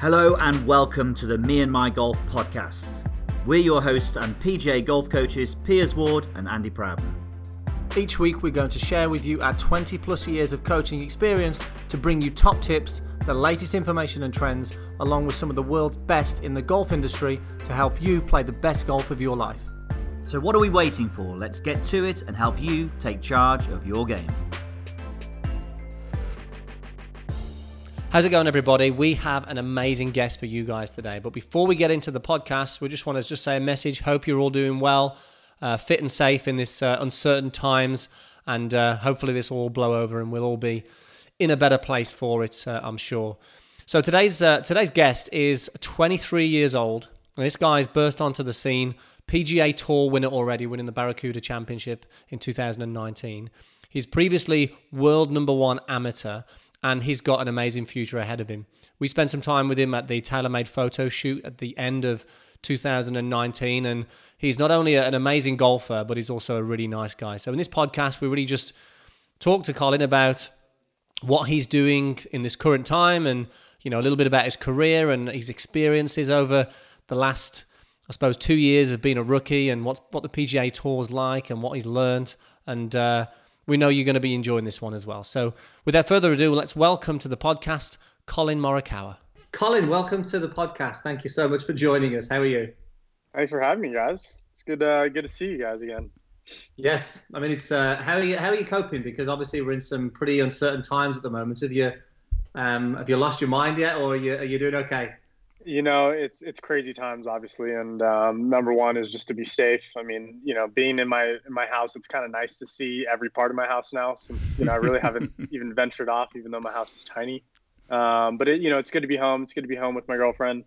Hello and welcome to the Me and My Golf podcast. We're your hosts and PGA golf coaches Piers Ward and Andy Proudman. Each week, we're going to share with you our 20 plus years of coaching experience to bring you top tips, the latest information and trends, along with some of the world's best in the golf industry to help you play the best golf of your life. So, what are we waiting for? Let's get to it and help you take charge of your game. How's it going, everybody? We have an amazing guest for you guys today. But before we get into the podcast, we just want to just say a message. Hope you're all doing well, uh, fit and safe in this uh, uncertain times, and uh, hopefully this will all blow over and we'll all be in a better place for it. Uh, I'm sure. So today's uh, today's guest is 23 years old. This guy's burst onto the scene. PGA Tour winner already, winning the Barracuda Championship in 2019. He's previously world number one amateur and he's got an amazing future ahead of him. We spent some time with him at the TaylorMade photo shoot at the end of 2019, and he's not only an amazing golfer, but he's also a really nice guy. So, in this podcast, we really just talk to Collin about what he's doing in this current time and you know a little bit about his career and his experiences over the last I suppose two years of being a rookie and what what the PGA Tour's like and what he's learned and uh, we know you're going to be enjoying this one as well. So, without further ado, let's welcome to the podcast Collin Morikawa. Collin, welcome to the podcast. Thank you so much for joining us. How are you? Thanks for having me, guys. It's good, uh, good to see you guys again. Yes, I mean it's uh, how are you how are you coping? Because obviously we're in some pretty uncertain times at the moment. Have you um, have you lost your mind yet, or are you, are you doing okay? You know, it's it's crazy times, obviously, and um, number one is just to be safe. I mean, you know, being in my in my house, it's kind of nice to see every part of my house now, since you know I really haven't even ventured off, even though my house is tiny. Um, but it, you know, it's good to be home. It's good to be home with my girlfriend.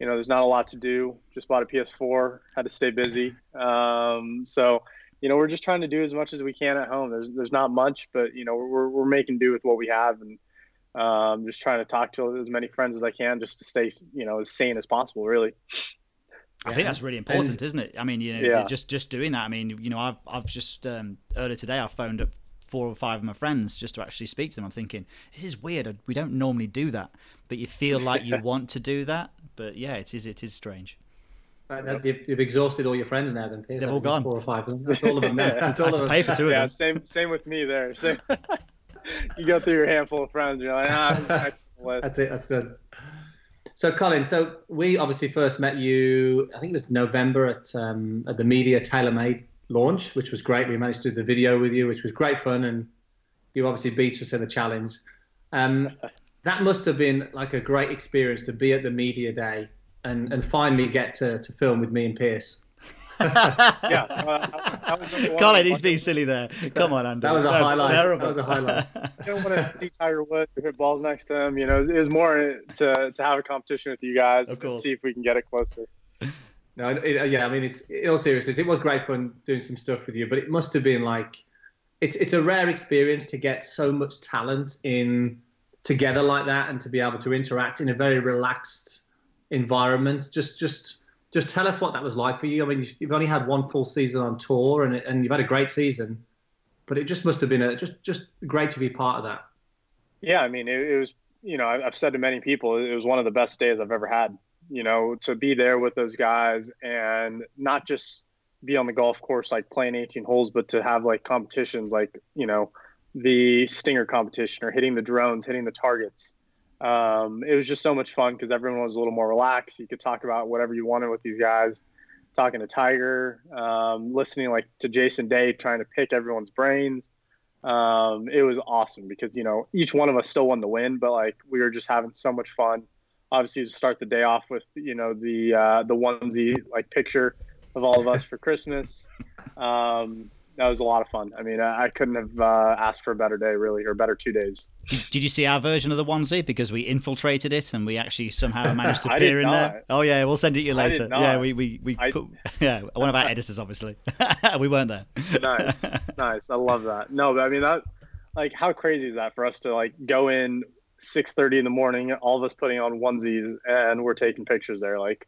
You know, there's not a lot to do. Just bought a PS4. Had to stay busy. Um, so, you know, we're just trying to do as much as we can at home. There's there's not much, but you know, we're we're making do with what we have and um, just trying to talk to as many friends as I can just to stay, you know, as sane as possible, really. I think that's really important, isn't it? I mean, you know, yeah. just just doing that. I mean, you know, I've I've just um, earlier today I phoned up four or five of my friends just to actually speak to them. I'm thinking this is weird. We don't normally do that, but you feel like you want to do that. But yeah, it is it is strange. Right, you've, you've, exhausted all your friends now. Then they've all gone. Four or five. That's all of them. Now. That's all I had to pay for two of them. Yeah, same same with me there. Same. you go through your handful of friends. You're like, ah, that's it. That's good. So, Collin, so we obviously first met you. I think it was November at um, at the Media TaylorMade launch, which was great. We managed to do the video with you, which was great fun, and you obviously beat us in the challenge. Um, that must have been like a great experience to be at the media day and, and finally get to, to film with me and Piers yeah. Uh, Collin, he's being silly there. Come on, Andy. That was a That's highlight. Terrible. That was a highlight. I don't want to see Tiger Woods hit balls next to him. You know, it was more to to have a competition with you guys of and see if we can get it closer. No, it, yeah, I mean, it's in all seriousness, it was great fun doing some stuff with you, but it must have been like, it's it's a rare experience to get so much talent in together like that and to be able to interact in a very relaxed environment. Just just just tell us what that was like for you. I mean, you've only had one full season on tour, and and you've had a great season, but it just must have been a just just great to be part of that. Yeah, I mean, it, it was. You know, I've said to many people, it was one of the best days I've ever had. You know, to be there with those guys and not just be on the golf course like playing 18 holes, but to have like competitions like you know the stinger competition or hitting the drones, hitting the targets um, it was just so much fun because everyone was a little more relaxed. You could talk about whatever you wanted with these guys. Talking to Tiger, um, listening like to Jason Day, trying to pick everyone's brains. Um, it was awesome because you know each one of us still won the win, but like we were just having so much fun. Obviously, to start the day off with you know the uh, the onesie like picture of all of us for Christmas. Um, that was a lot of fun. I mean, I, I couldn't have uh, asked for a better day, really, or better two days. Did, did, you see our version of the onesie? Because we infiltrated it and we actually somehow managed to appear in there. Oh yeah, we'll send it to you later. Yeah, we we, we I, put, yeah one of our editors, obviously. we weren't there. nice, nice. I love that. No, but I mean that, like, how crazy is that for us to like go in six thirty in the morning, all of us putting on onesies, and we're taking pictures there, like.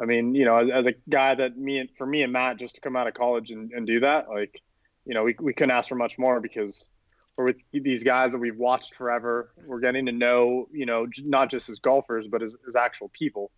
I mean, you know, as, as, a guy that me and for me and Matt just to come out of college and, and do that, like, you know, we, we couldn't ask for much more because we're with these guys that we've watched forever. We're getting to know, you know, not just as golfers, but as, as actual people.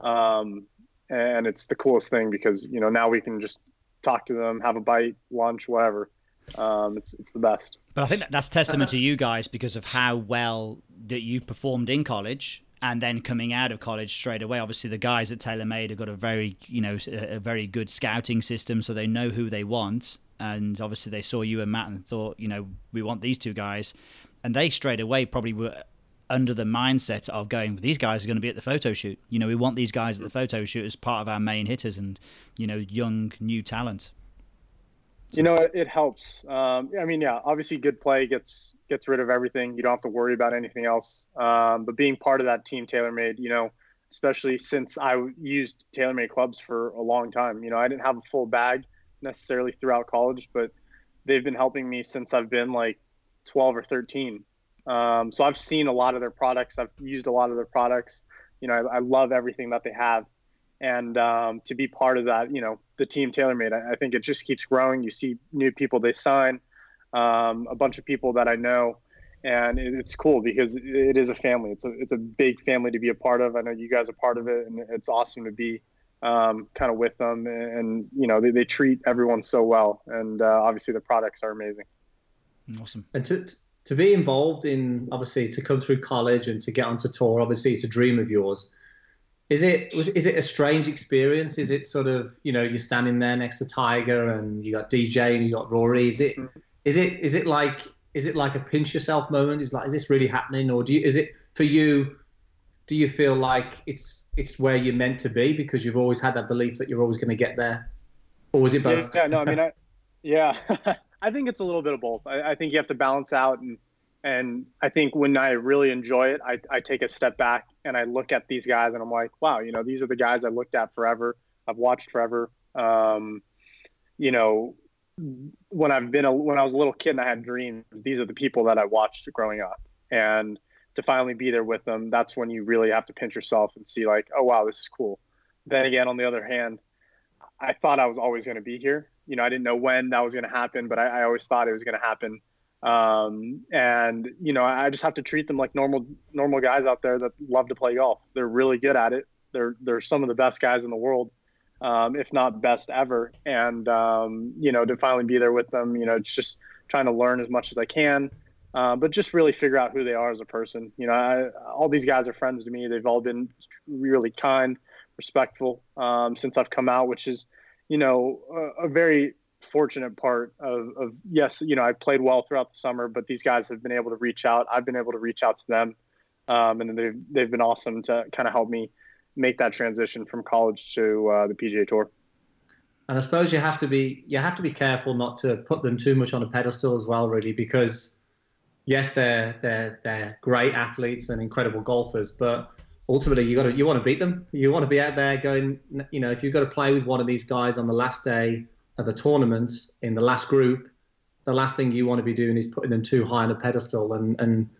Um, and it's the coolest thing because you know now we can just talk to them, have a bite, lunch, whatever. Um, it's it's the best. But I think that's testament to you guys because of how well that you performed in college and then coming out of college straight away. Obviously, the guys at TaylorMade have got a very, you know, a, very good scouting system, so they know who they want. And obviously, they saw you and Matt and thought, you know, we want these two guys, and they straight away probably were under the mindset of going, these guys are going to be at the photo shoot. You know, we want these guys at the photo shoot as part of our main hitters and, you know, young new talent. You know, it, helps. Um, I mean, yeah, obviously, good play gets gets rid of everything. You don't have to worry about anything else. Um, but being part of that team, TaylorMade, you know, especially since I used TaylorMade clubs for a long time. You know, I didn't have a full bag necessarily throughout college, but they've been helping me since I've been like 12 or 13. Um, so I've seen a lot of their products. I've used a lot of their products. You know, I, I love everything that they have and um, to be part of that, you know, the team TaylorMade, I, I, think it just keeps growing. You see new people they sign, um, a bunch of people that I know, and it, it's cool because it is a family. It's a it's a big family to be a part of. I know you guys are part of it, and it's awesome to be um, kind of with them. And, and you know, they, they treat everyone so well, and uh, obviously the products are amazing. Awesome. And to to be involved in obviously to come through college and to get onto tour, obviously it's a dream of yours is it was is it a strange experience? Is it sort of you know you're standing there next to Tiger and you got DJ and you got Rory? Is it is it is it like is it like a pinch yourself moment? Is like is this really happening or do you is it for you? Do you feel like it's it's where you're meant to be because you've always had that belief that you're always going to get there, or was it both? Yeah, no, I mean, I, yeah, I think it's a little bit of both. I, I think you have to balance out and and I think when I really enjoy it, I, I take a step back and I look at these guys and I'm like, wow, you know, these are the guys I looked at forever. I've watched forever. Um, you know, when I've been a, when I was a little kid and I had dreams, these are the people that I watched growing up, and to finally be there with them, that's when you really have to pinch yourself and see like, oh wow, this is cool. Then again, on the other hand, I thought I was always going to be here. You know, I didn't know when that was going to happen, but I, I always thought it was going to happen um, and you know, I just have to treat them like normal normal guys out there that love to play golf. They're really good at it. They're they're some of the best guys in the world, um, if not best ever. And um, you know, to finally be there with them, you know, it's just trying to learn as much as I can. Uh, but just really figure out who they are as a person. You know, I, all these guys are friends to me. They've all been really kind, respectful um, since I've come out, which is, you know, a, a very fortunate part of, of yes, you know, I played well throughout the summer, but these guys have been able to reach out. I've been able to reach out to them, um, and they've they've been awesome to kind of help me make that transition from college to uh, the PGA Tour. And I suppose you have to be you have to be careful not to put them too much on a pedestal as well, really, because yes, they're they're they're great athletes and incredible golfers, but ultimately you got to you want to beat them. You want to be out there going, you know, if you've got to play with one of these guys on the last day of a tournament in the last group, the last thing you want to be doing is putting them too high on a pedestal and and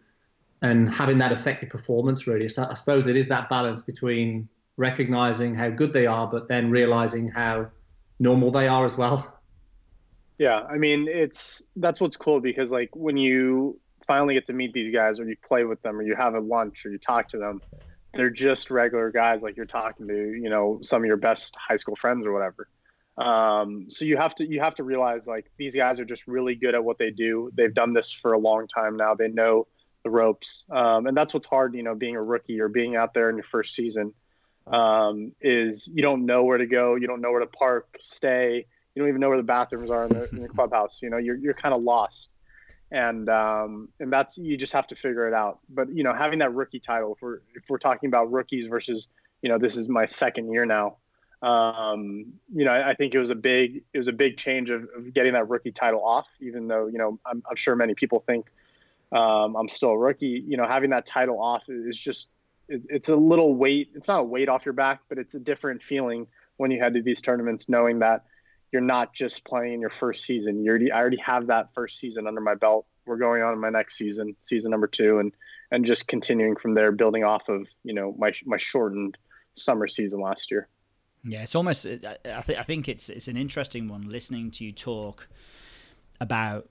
and having that affect your performance. Really, so I suppose it is that balance between recognizing how good they are, but then realizing how normal they are as well. Yeah, I mean, it's that's what's cool because like when you finally get to meet these guys, or you play with them, or you have a lunch, or you talk to them, they're just regular guys like you're talking to, you know, some of your best high school friends or whatever. Um, so you have to you have to realize like these guys are just really good at what they do. They've done this for a long time now. They know the ropes, um, and that's what's hard. You know, being a rookie or being out there in your first season um, is you don't know where to go. You don't know where to park, stay. You don't even know where the bathrooms are in the, in the clubhouse. You know, you're you're kind of lost, and um, and that's you just have to figure it out. But you know, having that rookie title, if we're if we're talking about rookies versus you know, this is my second year now um, you know, I, I, think it was a big it was a big change of, of, getting that rookie title off. Even though you know, I'm, I'm sure many people think um, I'm still a rookie. You know, having that title off is just it, it's a little weight. It's not a weight off your back, but it's a different feeling when you head to these tournaments, knowing that you're not just playing your first season. You already I already have that first season under my belt. We're going on my next season, season number two, and and just continuing from there, building off of you know my my shortened summer season last year. Yeah, it's almost. Uh, I think I think it's it's an interesting one listening to you talk about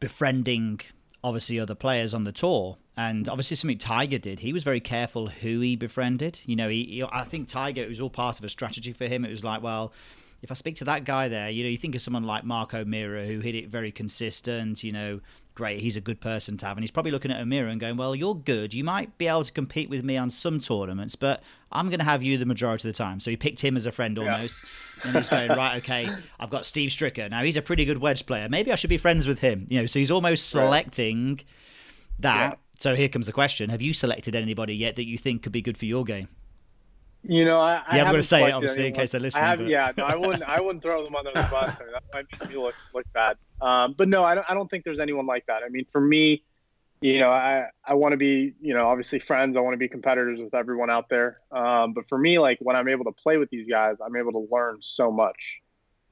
befriending obviously other players on the tour. And obviously, something Tiger did. He was very careful who he befriended. You know, he, he, I think Tiger it was all part of a strategy for him. It was like, well, if I speak to that guy there, you know, you think of someone like Mark O'Meara who hit it very consistent. You know, great, he's a good person to have. And he's probably looking at O'Meara and going, well, you're good. You might be able to compete with me on some tournaments, but I'm going to have you the majority of the time. So he picked him as a friend almost. Yeah. And he's going, right, okay, I've got Steve Stricker. Now he's a pretty good wedge player. Maybe I should be friends with him. You know, so he's almost selecting right. that. Yeah. So here comes the question: Have you selected anybody yet that you think could be good for your game? You know, I, I yeah, I'm going to say it obviously anyone. in case they're listening. I have, but... yeah, no, I wouldn't, I wouldn't throw them under the bus. I mean, that might make me look look bad. Um, but no, I don't, I don't think there's anyone like that. I mean, for me, you know, I, I want to be, you know, obviously friends. I want to be competitors with everyone out there. Um, but for me, like when I'm able to play with these guys, I'm able to learn so much.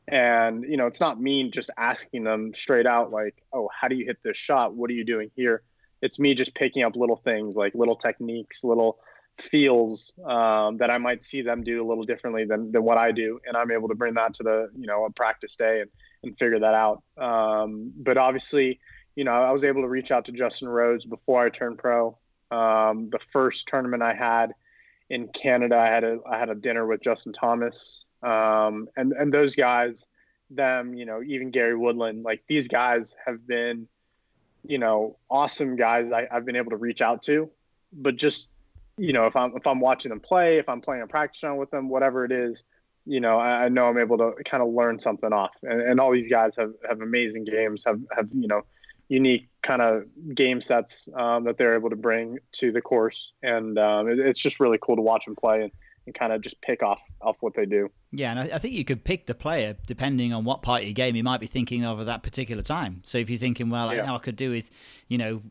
And, you know, it's not me just asking them straight out, like, oh, how do you hit this shot? What are you doing here? It's me just picking up little things like little techniques, little feels um, that I might see them do a little differently than, than what I do. And I'm able to bring that to the, you know, a practice day and, and figure that out. Um, but obviously, you know, I was able to reach out to Justin Rose before I turned pro. Um, the first tournament I had in Canada, I had a, I had a dinner with Justin Thomas. Um, and, and those guys, them, you know, even Gary Woodland, like these guys have been, you know, awesome guys I, I've been able to reach out to, but just, you know, if I'm, if I'm watching them play, if I'm playing a practice round with them, whatever it is, you know, I, I know I'm able to kind of learn something off and, and all these guys have, have amazing games, have, have, you know, unique kind of game sets um, that they're able to bring to the course. And um, it, it's just really cool to watch them play and, and kind of just pick off, off what they do. Yeah, and I, I, think you could pick the player depending on what part of your game you might be thinking of at that particular time. So if you're thinking, well, yeah. I, I could do with, you know,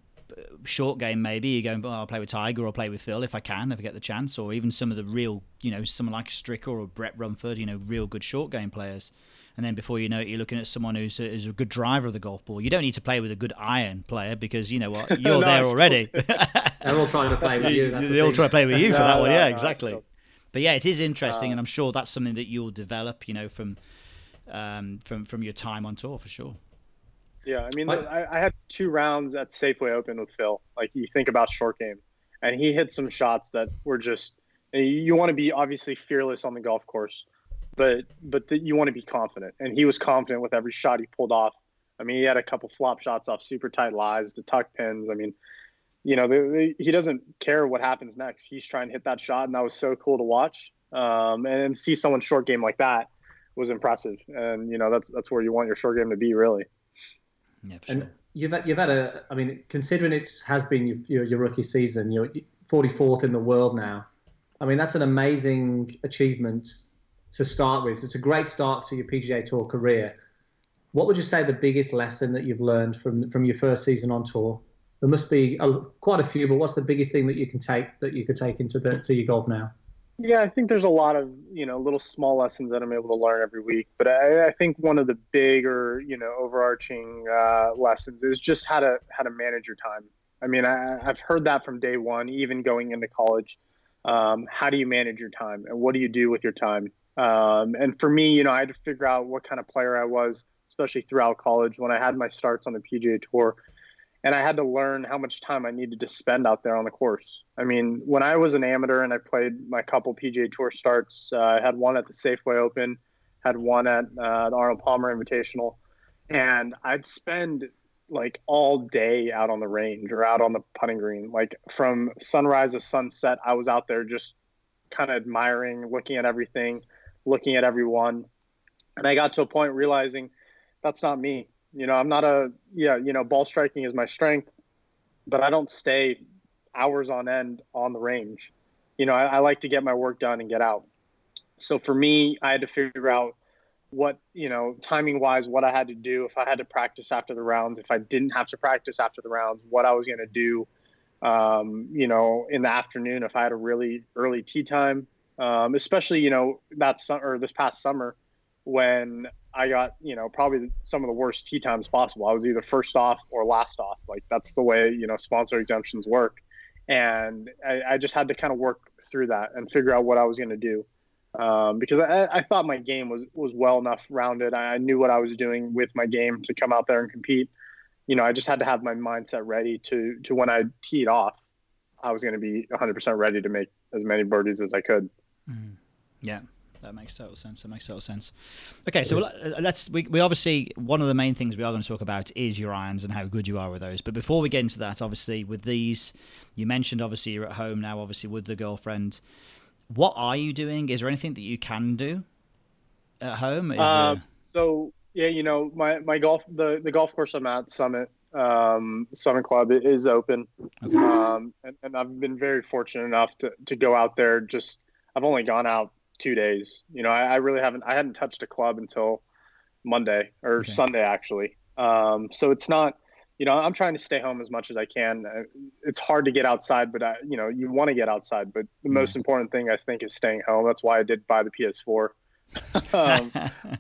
short game maybe you're going, well, I'll play with Tiger or play with Phil if I can, if I get the chance, or even some of the real, you know, someone like Stricker or Brett Rumford, you know, real good short game players. And then before you know it, you're looking at someone who's a, who's a good driver of the golf ball. You don't need to play with a good iron player because you know what, you're no, there already. They're all trying to play with you. They all try to play with you for no, that one. No, yeah, exactly. But yeah, it is interesting, uh, and I'm sure that's something that you'll develop. You know, from um, from from your time on tour for sure. Yeah, I mean, I, I, had two rounds at Safeway Open with Phil. Like you think about short game, and he hit some shots that were just. You want to be obviously fearless on the golf course, but but the, you want to be confident, and he was confident with every shot he pulled off. I mean, he had a couple flop shots off super tight lies, the tuck pins. I mean, you know, the, the, he doesn't care what happens next. He's trying to hit that shot, and that was so cool to watch. Um, and see someone short game like that was impressive. And you know, that's that's where you want your short game to be, really. Yeah, and sure. you've had, you've had a, I mean, considering it has been your, your rookie season, you're 44th in the world now. I mean, that's an amazing achievement to start with. It's a great start to your PGA Tour career. What would you say the biggest lesson that you've learned from from your first season on tour? There must be a, quite a few, but what's the biggest thing that you can take that you could take into the to your golf now? Yeah, I think there's a lot of you know little small lessons that I'm able to learn every week. But I, I think one of the bigger you know overarching uh, lessons is just how to how to manage your time. I mean, I, have heard that from day one, even going into college. Um, how do you manage your time, and what do you do with your time? Um, and for me, you know, I had to figure out what kind of player I was, especially throughout college when I had my starts on the PGA Tour and I had to learn how much time I needed to spend out there on the course. I mean, when I was an amateur and I played my couple PGA Tour starts, uh, I had one at the Safeway Open, had one at uh, the Arnold Palmer Invitational, and I'd spend like all day out on the range or out on the putting green. Like from sunrise to sunset, I was out there just kind of admiring, looking at everything, looking at everyone. And I got to a point realizing that's not me. You know, I'm not a yeah. You know, ball striking is my strength, but I don't stay hours on end on the range. You know, I, I like to get my work done and get out. So for me, I had to figure out what you know timing wise what i had to do if i had to practice after the rounds if i didn't have to practice after the rounds what i was going to do um, you know in the afternoon if i had a really early tee time um, especially you know that summer or this past summer when I got, you know, probably some of the worst tee times possible. I was either first off or last off. Like that's the way, you know, sponsor exemptions work. And I, I just had to kind of work through that and figure out what I was going to do. Um, because I, I, thought my game was, was well enough rounded. I knew what I was doing with my game to come out there and compete. you know, I just had to have my mindset ready to to when I teed off, I was going to be 100% ready to make as many birdies as I could. Mm. Yeah. That makes total sense. That makes total sense. Okay, so let's. We, we obviously one of the main things we are going to talk about is your irons and how good you are with those. But before we get into that, obviously with these, you mentioned obviously you're at home now, obviously with the girlfriend. What are you doing? Is there anything that you can do at home? Uh, so yeah, you know my my golf the the golf course I'm at Summit um, Summit Club is open, okay. um, and, and I've been very fortunate enough to to go out there. Just I've only gone out two days. You know, I, I really haven't. I hadn't touched a club until Monday or okay. Sunday actually. Um, so it's not. You know, I'm trying to stay home as much as I can. Uh, it's hard to get outside, but I, you know, you want to get outside. But the mm. most important thing I think is staying home. That's why I did buy the PS4. um,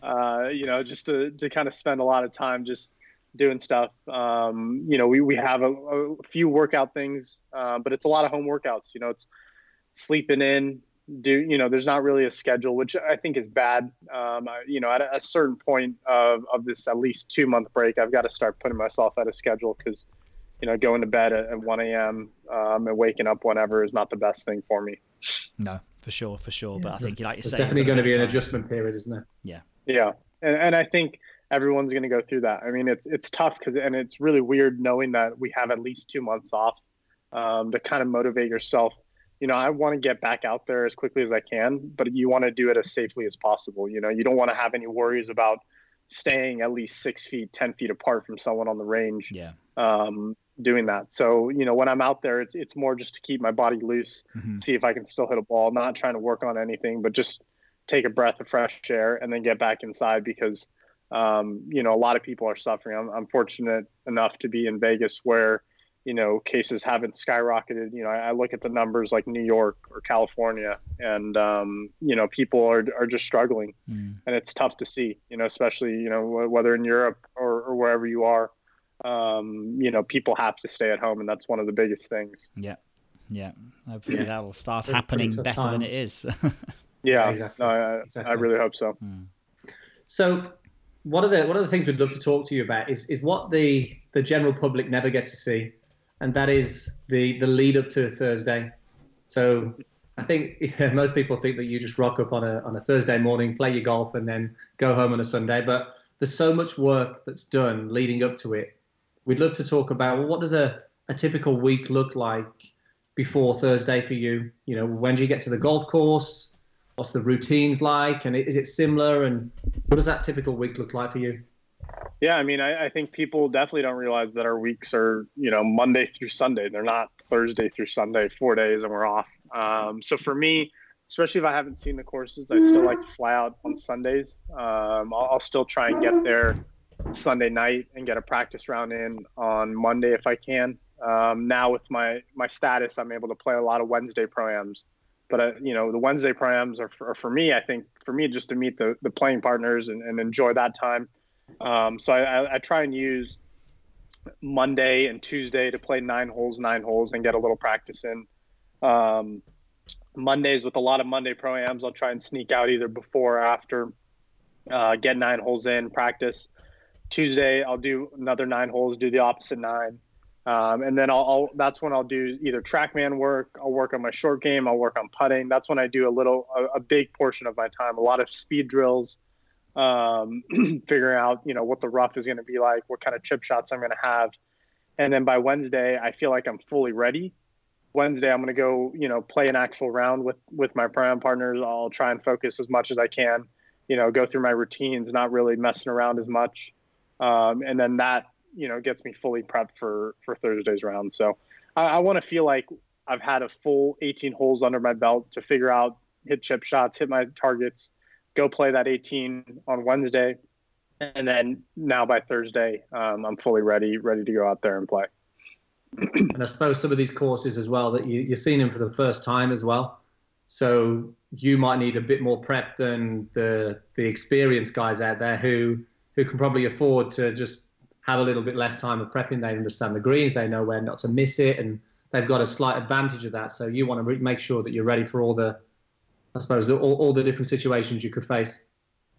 uh, you know, just to to kind of spend a lot of time just doing stuff. Um, you know, we, we have a, a few workout things, uh, but it's a lot of home workouts. You know, it's sleeping in, do you know there's not really a schedule which i think is bad. Um, I, you know at a, a, certain point of, of this at least two month break i've got to start putting myself at a schedule because you know going to bed at, at 1 a.m um, and waking up whenever is not the best thing for me. No for sure for sure yeah. but i think you like you say definitely going to be an adjustment period isn't it? Yeah. Yeah and, and i think everyone's going to go through that. I mean it's it's tough because and it's really weird knowing that we have at least two months off um, to kind of motivate yourself you know, I want to get back out there as quickly as I can, but you want to do it as safely as possible. You know, you don't want to have any worries about staying at least six feet, 10 feet apart from someone on the range. Yeah. Um, doing that. So, you know, when I'm out there, it's, it's more just to keep my body loose, mm-hmm. see if I can still hit a ball, not trying to work on anything, but just take a breath of fresh air and then get back inside because, um, you know, a lot of people are suffering. I'm, I'm fortunate enough to be in Vegas where, you know cases haven't skyrocketed you know I, I, look at the numbers like new york or california and um, you know people are, are just struggling mm. and it's tough to see you know especially you know whether in europe or, or wherever you are um, you know people have to stay at home and that's one of the biggest things yeah yeah hopefully yeah. that will start it's happening better times. than it is yeah, exactly. No, I, exactly. I really hope so mm. so one of the one of the things we'd love to talk to you about is is what the the general public never get to see and that is the the lead up to a Thursday. So I think yeah, most people think that you just rock up on a on a Thursday morning, play your golf, and then go home on a Sunday. But there's so much work that's done leading up to it. We'd love to talk about well, what does a, a typical week look like before Thursday for you? You know, when do you get to the golf course? What's the routines like? And is it similar? And what does that typical week look like for you? Yeah, I mean, I, I, think people definitely don't realize that our weeks are, you know, Monday through Sunday. They're not Thursday through Sunday, four days, and we're off. Um, so for me, especially if I haven't seen the courses, I still like to fly out on Sundays. Um, I'll, I'll, still try and get there Sunday night and get a practice round in on Monday if I can. Um, now with my my status, I'm able to play a lot of Wednesday proams. But uh, you know, the Wednesday proams are for, are for, me. I think for me just to meet the the playing partners and, and enjoy that time um, so I, I, try and use Monday and Tuesday to play nine holes, nine holes, and get a little practice in. Um, Mondays with a lot of Monday proams, I'll try and sneak out either before or after, uh, get nine holes in, practice. Tuesday, I'll do another nine holes, do the opposite nine. Um, and then I'll, I'll, that's when I'll do either TrackMan work. I'll work on my short game. I'll work on putting. That's when I do a little, a, a big portion of my time. A lot of speed drills, um, figuring out you know what the rough is going to be like, what kind of chip shots I'm going to have, and then by Wednesday I feel like I'm fully ready. Wednesday I'm going to go you know play an actual round with with my proam partners. I'll try and focus as much as I can, you know, go through my routines, not really messing around as much, um, and then that you know gets me fully prepped for for Thursday's round. So I, I want to feel like I've had a full 18 holes under my belt to figure out hit chip shots, hit my targets go play that 18 on Wednesday, and then now by Thursday, um, I'm fully ready, ready to go out there and play. And I suppose some of these courses as well that you, you're seeing them for the first time as well. So you might need a bit more prep than the the experienced guys out there who who can probably afford to just have a little bit less time of prepping. They understand the greens, they know where not to miss it, and they've got a slight advantage of that. So you want to make sure that you're ready for all the I suppose all, all the different situations you could face.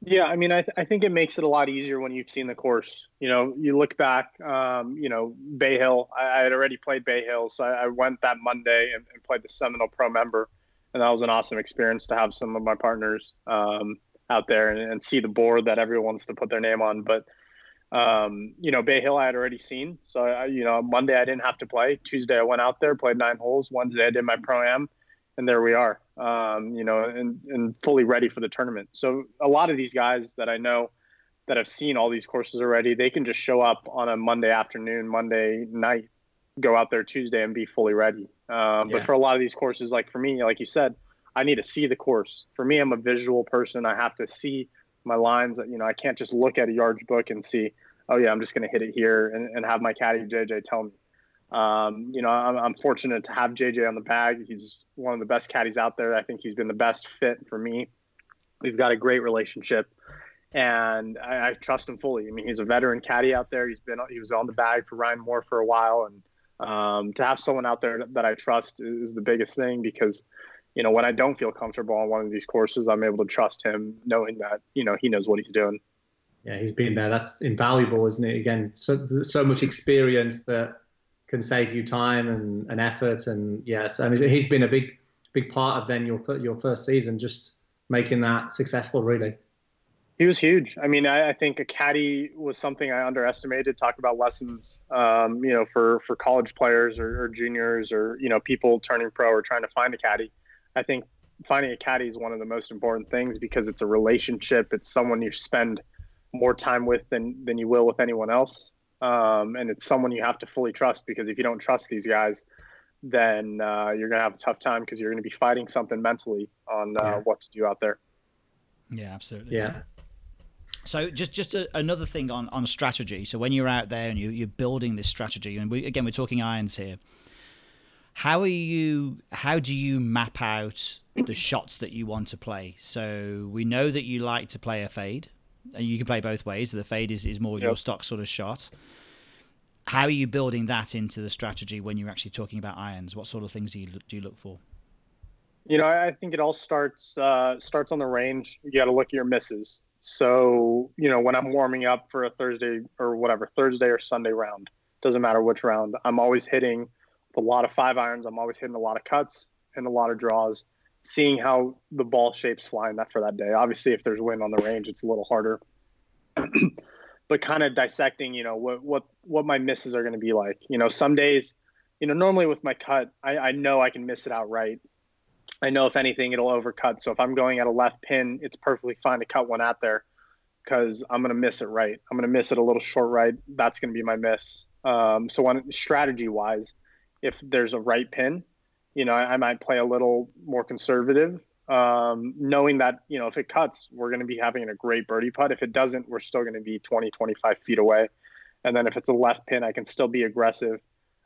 Yeah, I mean, I, th- I think it makes it a lot easier when you've seen the course. You know, you look back, um, you know, Bay Hill, I, I, had already played Bay Hill. So I, I went that Monday and, and, played the Seminole Pro member. And that was an awesome experience to have some of my partners um, out there and, and, see the board that everyone wants to put their name on. But, um, you know, Bay Hill I had already seen. So, I, you know, Monday I didn't have to play. Tuesday I went out there, played nine holes. Wednesday I did my Pro Am and there we are, um, you know, and, and fully ready for the tournament. So a lot of these guys that I know that have seen all these courses already, they can just show up on a Monday afternoon, Monday night, go out there Tuesday and be fully ready. Um, yeah. But for a lot of these courses, like for me, like you said, I need to see the course. For me, I'm a visual person. I have to see my lines. You know, I can't just look at a yards book and see, oh yeah, I'm just going to hit it here and, and have my caddy JJ tell me. Um, you know, I'm, I'm, fortunate to have JJ on the bag. He's one of the best caddies out there. I think he's been the best fit for me. We've got a great relationship, and I, I trust him fully. I mean, he's a veteran caddy out there. He's been he was on the bag for Ryan Moore for a while, and um, to have someone out there that I trust is the biggest thing because you know when I don't feel comfortable on one of these courses, I'm able to trust him, knowing that you know he knows what he's doing. Yeah, he's been there. That's invaluable, isn't it? Again, so so much experience that can save you time and, and effort. And yes, I mean, he's been a big, big part of then your your first season, just making that successful. Really, he was huge. I mean, I, I think a caddy was something I underestimated. Talk about lessons, um, you know, for for college players or, or juniors or you know people turning pro or trying to find a caddy. I think finding a caddy is one of the most important things because it's a relationship. It's someone you spend more time with than than you will with anyone else um, and it's someone you have to fully trust because if you don't trust these guys, then uh, you're going to have a tough time because you're going to be fighting something mentally on uh, yeah. what to do out there. Yeah, absolutely. Yeah. So just just a, another thing on, on strategy. So when you're out there and you, you're building this strategy, and we, again we're talking irons here. How are you? How do you map out the shots that you want to play? So we know that you like to play a fade and you can play both ways. The fade is, is more yep. your stock sort of shot. How are you building that into the strategy when you're actually talking about irons? What sort of things do you do you look for? You know, I think it all starts uh, starts on the range. You got to look at your misses. So, you know, when I'm warming up for a Thursday or whatever, Thursday or Sunday round, doesn't matter which round, I'm always hitting a lot of five irons. I'm always hitting a lot of cuts and a lot of draws seeing how the ball shapes flying that for that day. Obviously, if there's wind on the range, it's a little harder. but kind of dissecting, you know, what what what my misses are going to be like. You know, some days, you know, normally with my cut, I, I know I can miss it outright. I know if anything, it'll overcut. So if I'm going at a left pin, it's perfectly fine to cut one out there because I'm going to miss it right. I'm going to miss it a little short right. That's going to be my miss. Um, so on strategy wise, if there's a right pin, you know, I, I might play a little more conservative, um, knowing that, you know, if it cuts, we're going to be having a great birdie putt. If it doesn't, we're still going to be 20, 25 feet away. And then if it's a left pin, I can still be aggressive.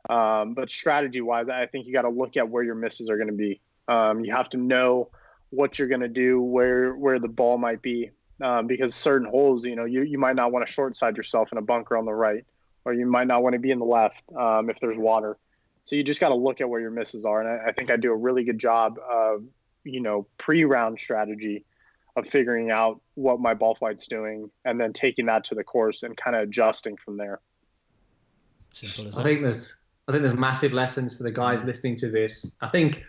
Um, but strategy wise, I think you got to look at where your misses are going to be. Um, you have to know what you're going to do, where where the ball might be, um, because certain holes, you know, you, you might not want to short side yourself in a bunker on the right, or you might not want to be in the left um, if there's water. So you just got to look at where your misses are, and I, I, think I do a really good job of you know pre-round strategy of figuring out what my ball flight's doing, and then taking that to the course and kind of adjusting from there. Simple as I think there's I think there's massive lessons for the guys mm. listening to this. I think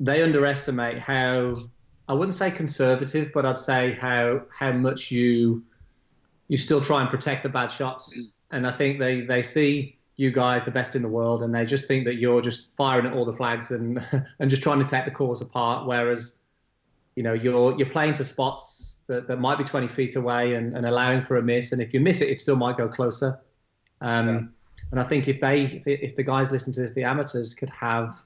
they underestimate how I wouldn't say conservative, but I'd say how how much you you still try and protect the bad shots. Mm. And I think they they see you guys the best in the world, and they just think that you're just firing at all the flags and and just trying to take the course apart. Whereas, you know, you're you're playing to spots that, that might be 20 feet away and, and allowing for a miss, and if you miss it, it still might go closer. Um, yeah. And I think if they if, if the guys listen to this, the amateurs could have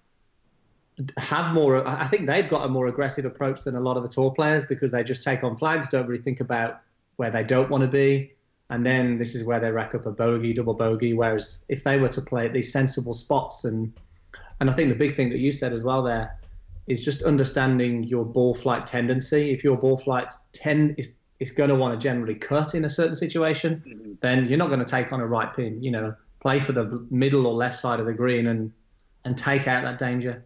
have more. I think they've got a more aggressive approach than a lot of the tour players because they just take on flags, don't really think about where they don't want to be and then this is where they rack up a bogey, double bogey. Whereas if they were to play at these sensible spots, and and I think the big thing that you said as well there is just understanding your ball flight tendency. If your ball flight ten is is going to want to generally cut in a certain situation, mm-hmm. then you're not going to take on a right pin. You know, play for the middle or left side of the green and and take out that danger.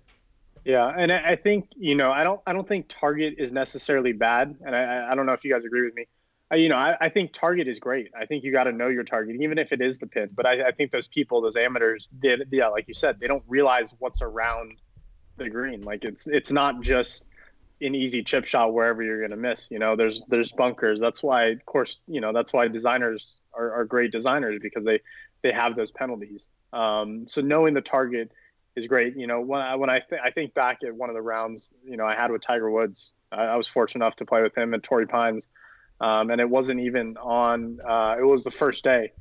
Yeah, and I think you know I don't I don't think target is necessarily bad, and I I don't know if you guys agree with me. You know, I, I, think target is great. I think you got to know your target, even if it is the pin. But I, I think those people, those amateurs, did yeah, like you said, they don't realize what's around the green. Like it's it's not just an easy chip shot wherever you're going to miss. You know, there's there's bunkers. That's why, of course, you know that's why designers are, are great designers because they they have those penalties. Um, so knowing the target is great. You know, when I, when I th- I think back at one of the rounds, you know, I had with Tiger Woods. I, I was fortunate enough to play with him and Torrey Pines um, and it wasn't even on. Uh, it was the first day,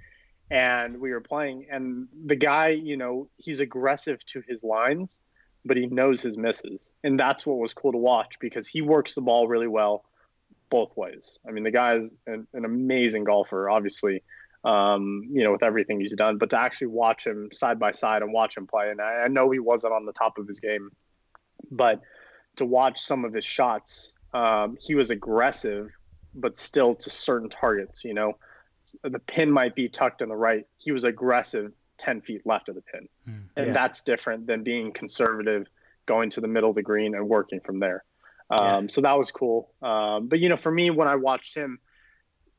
and we were playing, and the guy, you know, he's aggressive to his lines, but he knows his misses, and that's what was cool to watch because he works the ball really well, both ways. I mean, the guy is an, an amazing golfer, obviously. Um, you know, with everything he's done, but to actually watch him side by side and watch him play, and I, I know he wasn't on the top of his game, but to watch some of his shots, um, he was aggressive but still to certain targets. You know, the pin might be tucked in the right. He was aggressive 10 feet left of the pin. Mm, and yeah. that's different than being conservative, going to the middle of the green and working from there. Um, yeah. So that was cool. Um, but, you know, for me, when I watched him,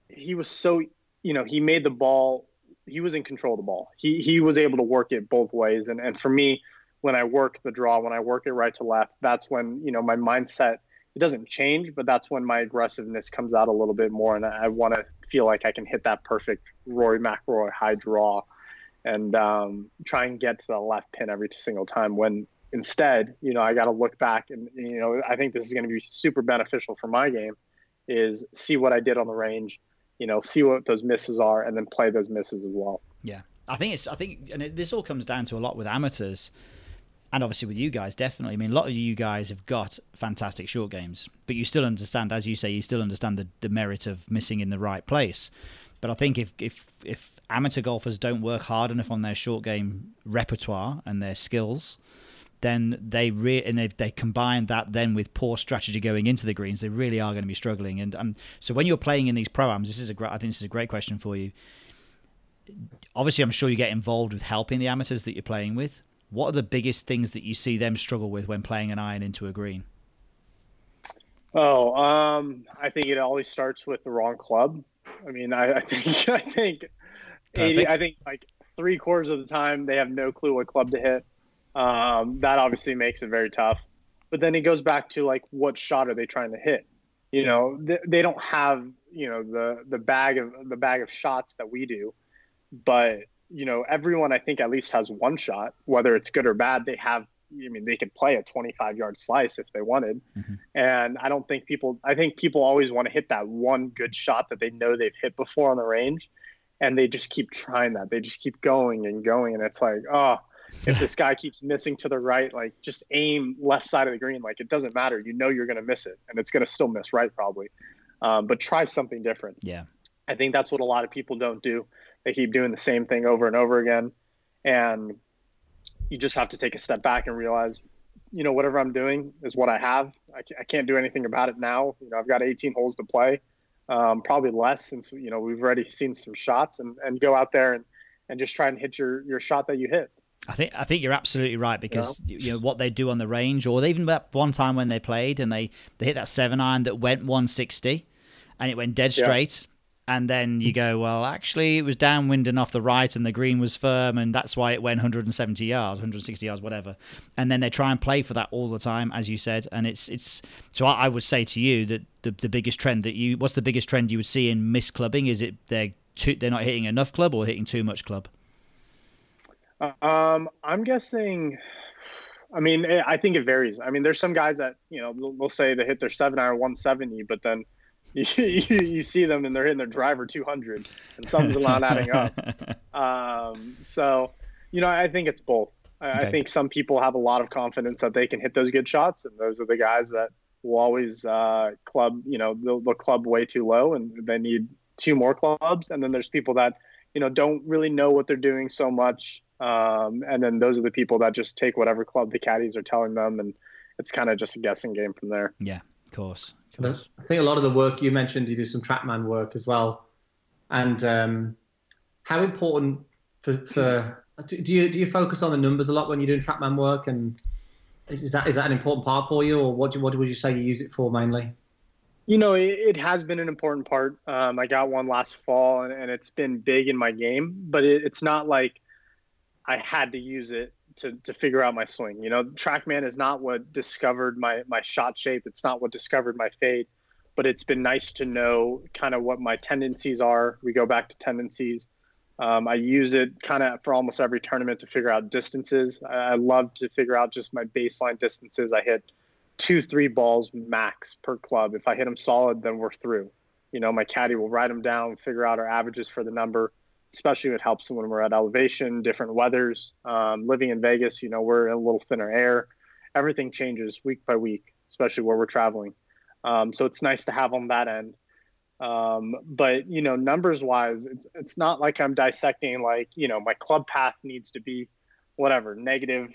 he was so, you know, he made the ball, he was in control of the ball. He, he was able to work it both ways. And, and for me, when I work the draw, when I work it right to left, that's when, you know, my mindset – it doesn't change, but that's when my aggressiveness comes out a little bit more, and I, want to feel like I can hit that perfect Rory McIlroy high draw, and um, try and get to the left pin every single time. When instead, you know, I got to look back, and you know, I think this is going to be super beneficial for my game, is see what I did on the range, you know, see what those misses are, and then play those misses as well. Yeah, I think it's I think, and it, this all comes down to a lot with amateurs and obviously with you guys, definitely. I mean, a lot of you guys have got fantastic short games, but you still understand, as you say, you still understand the, the merit of missing in the right place. But I think if if if amateur golfers don't work hard enough on their short game repertoire and their skills, then they re- and if they combine that then with poor strategy going into the greens, they really are going to be struggling. And um, so when you're playing in these proams, this is a great. I think this is a great question for you. Obviously, I'm sure you get involved with helping the amateurs that you're playing with what are the biggest things that you see them struggle with when playing an iron into a green? Oh, um, I think it always starts with the wrong club. I mean, I, I think I think eighty. I think like three quarters of the time they have no clue what club to hit. Um, that obviously makes it very tough. But then it goes back to like what shot are they trying to hit? You know, they, they don't have you know the the bag of the bag of shots that we do, but you know, everyone I think at least has one shot, whether it's good or bad. They have, I mean, they could play a 25 yard slice if they wanted. Mm-hmm. And I don't think people, I think people always want to hit that one good shot that they know they've hit before on the range. And they just keep trying that. They just keep going and going. And it's like, oh, if this guy keeps missing to the right, like just aim left side of the green. Like it doesn't matter. You know you're going to miss it, and it's going to still miss right probably. Um, but try something different. Yeah, I think that's what a lot of people don't do. They keep doing the same thing over and over again. And you just have to take a step back and realize, you know, whatever I'm doing is what I have. I can't do anything about it now. You know, I've got 18 holes to play, um, probably less since, you know, we've already seen some shots and, and go out there and, and just try and hit your, your shot that you hit. I think I think you're absolutely right because yeah. you know what they do on the range, or even that one time when they played and they, they hit that seven iron that went 160, and it went dead straight, and then you go, well, actually, it was downwind and off the right, and the green was firm, and that's why it went 170 yards, 160 yards, whatever. And then they try and play for that all the time, as you said, and it's it's. So I, would say to you that the the biggest trend that you, what's the biggest trend you would see in misclubbing? Is it they're too, they're not hitting enough club or hitting too much club? Um, I'm guessing. I mean, I think it varies. I mean, there's some guys that you know they'll say they hit their seven iron 170, but then you, you, see them and they're hitting their driver 200 and something's not adding up. Um, so, you know, I think it's both. I, okay. I, think some people have a lot of confidence that they can hit those good shots, and those are the guys that will always uh, club. You know, they'll, they'll club way too low, and they need two more clubs. And then there's people that you know don't really know what they're doing so much, um, and then those are the people that just take whatever club the caddies are telling them, and it's kind of just a guessing game from there. Yeah, of course. I think a lot of the work you mentioned, you do some TrackMan work as well, and um, how important for, for do you do you focus on the numbers a lot when you're doing TrackMan work, and is that is that an important part for you, or what do, what would you say you use it for mainly? You know, it, it, has been an important part. Um, I got one last fall, and, and, it's been big in my game. But it, it's not like I had to use it to, to figure out my swing. You know, TrackMan is not what discovered my my shot shape. It's not what discovered my fade. But it's been nice to know kind of what my tendencies are. We go back to tendencies. Um, I use it kind of for almost every tournament to figure out distances. I, I love to figure out just my baseline distances. I hit two, three balls max per club. If I hit them solid, then we're through. You know, my caddy will write them down, figure out our averages for the number. Especially it helps when we're at elevation, different weathers. Um, living in Vegas, you know, we're in a little thinner air. Everything changes week by week, especially where we're traveling. Um, so it's nice to have on that end. Um, but you know, numbers wise, it's it's not like I'm dissecting like you know my club path needs to be whatever negative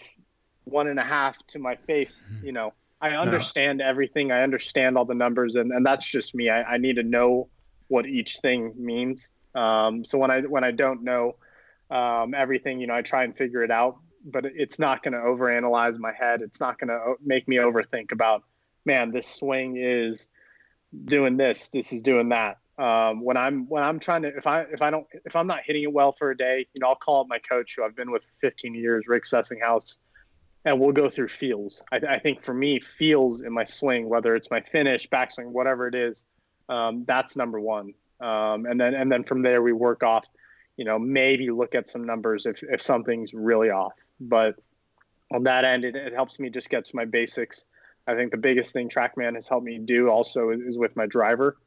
one and a half to my face. Mm-hmm. You know, I understand no. everything. I understand all the numbers, and, and that's just me. I, I need to know what each thing means. Um, so when I when I don't know um, everything, you know, I try and figure it out. But it's not going to overanalyze my head. It's not going to make me overthink about, man, this swing is doing this, this is doing that. Um, when I'm when I'm trying to if I if I don't if I'm not hitting it well for a day, you know, I'll call up my coach who I've been with for 15 years, Rick Sessinghaus, and we'll go through feels. I, I think for me, feels in my swing, whether it's my finish, backswing, whatever it is, um, that's number one. Um, and then and then from there we work off, you know, maybe look at some numbers if if something's really off. But on that end, it, it helps me just get to my basics I think the biggest thing TrackMan has helped me do also is with my driver.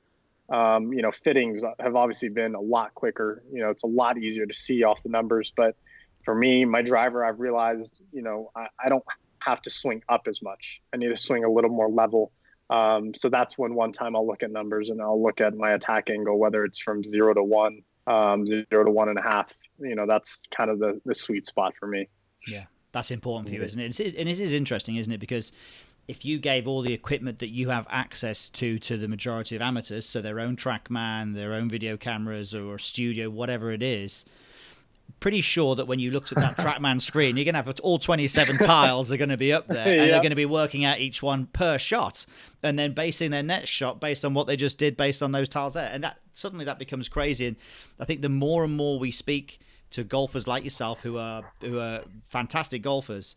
Um, you know, fittings have obviously been a lot quicker. You know, it's a lot easier to see off the numbers. But for me, my driver, I've realized, you know, I, I don't have to swing up as much. I need to swing a little more level. Um, so that's when one time I'll look at numbers and I'll look at my attack angle, whether it's from zero to one, um, zero to one and a half. You know, that's kind of the, the sweet spot for me. Yeah, that's important for you, isn't it? And this is interesting, isn't it? Because if you gave all the equipment that you have access to to the majority of amateurs, so their own TrackMan, their own video cameras, or studio, whatever it is, pretty sure that when you looked at that TrackMan screen, you're going to have all 27 tiles are going to be up there, and they're going to be working out each one per shot, and then basing their next shot based on what they just did based on those tiles there, and that suddenly that becomes crazy. And I think the more and more we speak to golfers like yourself, who are who are fantastic golfers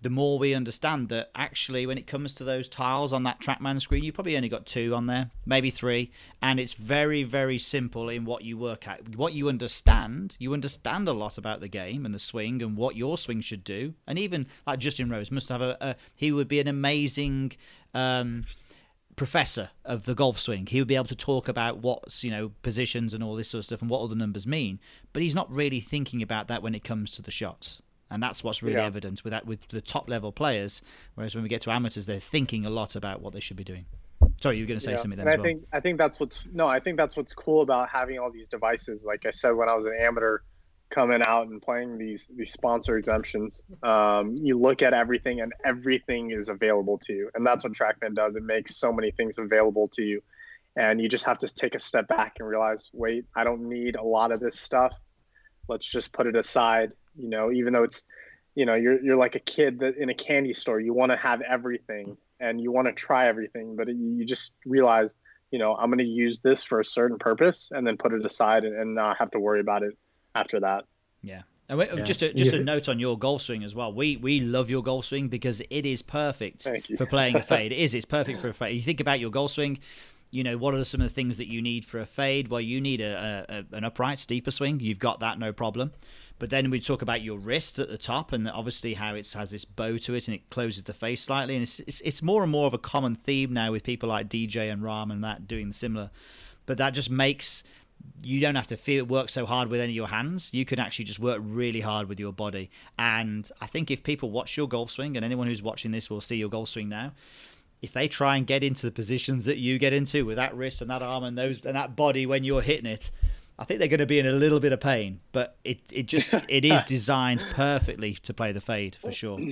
the more we understand that actually when it comes to those tiles on that trackman screen you probably only got two on there maybe three and it's very very simple in what you work at what you understand you understand a lot about the game and the swing and what your swing should do and even like justin rose must have a, a he would be an amazing um, professor of the golf swing. He would be able to talk about what's, you know, positions and all this sort of stuff and what all the numbers mean. But he's not really thinking about that when it comes to the shots and that's what's really yeah. evident with that with the top level players. Whereas when we get to amateurs, they're thinking a lot about what they should be doing. Sorry, you were going to say yeah. something then. And I well. think I think that's what's no, I think that's what's cool about having all these devices. Like I said, when I was an amateur, coming out and playing these these sponsor exemptions, um, you look at everything and everything is available to you, and that's what TrackMan does. It makes so many things available to you, and you just have to take a step back and realize, wait, I don't need a lot of this stuff. Let's just put it aside you know even though it's you know you're you're like a kid that in a candy store you want to have everything and you want to try everything but you just realize you know i'm going to use this for a certain purpose and then put it aside and, and not have to worry about it after that yeah and yeah. just a, just a note on your golf swing as well. We we love your golf swing because it is perfect for playing a fade. It is. It's perfect for a fade. You think about your golf swing you know, what are some of the things that you need for a fade? Well, you need a, a, an upright, steeper swing. You've got that, no problem. But then we talk about your wrist at the top, and obviously how it has this bow to it, and it closes the face slightly. And it's, it's, it's more and more of a common theme now with people like DJ and Rahm and that doing the similar. But that just makes you don't have to feel it work so hard with any of your hands. You can actually just work really hard with your body. And I think if people watch your golf swing, and anyone who's watching this will see your golf swing now, if they try and get into the positions that you get into with that wrist and that arm and those and that body when you're hitting it, I think they're going to be in a little bit of pain, but it, it just it is designed perfectly to play the fade for sure.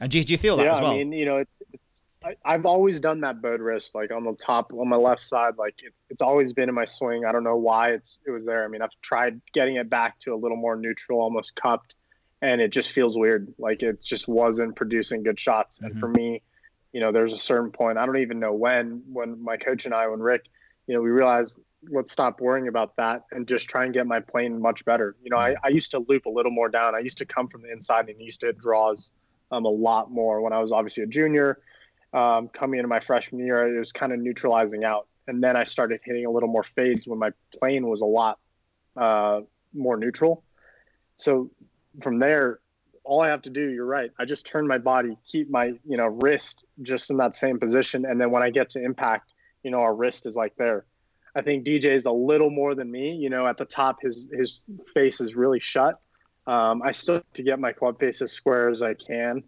And do, do you feel that yeah, as well? I mean, you know, it's, it's I, have always done that bowed wrist, like on the top on my left side. Like it's it's always been in my swing. I don't know why it's it was there. I mean, I've tried getting it back to a little more neutral, almost cupped, and it just feels weird. Like it just wasn't producing good shots. Mm-hmm. And for me, you know, there's a certain point, I don't even know when, when my coach and I, when Rick, you know, we realized let's stop worrying about that and just try and get my plane much better. You know, I, I used to loop a little more down. I used to come from the inside and used to hit draws um, a lot more when I was obviously a junior. Um, coming into my freshman year, it was kind of neutralizing out. And then I started hitting a little more fades when my plane was a lot uh, more neutral. So from there, all I have to do, you're right. I just turn my body, keep my, you know, wrist just in that same position. And then when I get to impact, you know, our wrist is like there. I think DJ is a little more than me. You know, at the top, his his face is really shut. Um, I still have to get my club face as square as I can,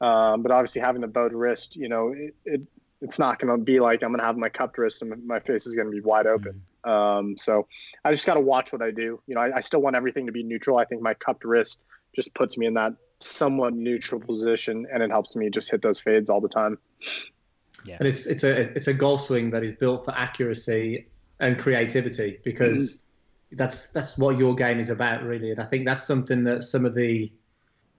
um, but obviously having the bowed wrist, you know, it, it it's not going to be like I'm going to have my cupped wrist and my face is going to be wide open. Um, so I just got to watch what I do. You know, I, I, still want everything to be neutral. I think my cupped wrist just puts me in that somewhat neutral position, and it helps me just hit those fades all the time. Yeah. And it's it's a it's a golf swing that is built for accuracy and creativity because mm-hmm. that's that's what your game is about really. And I think that's something that some of the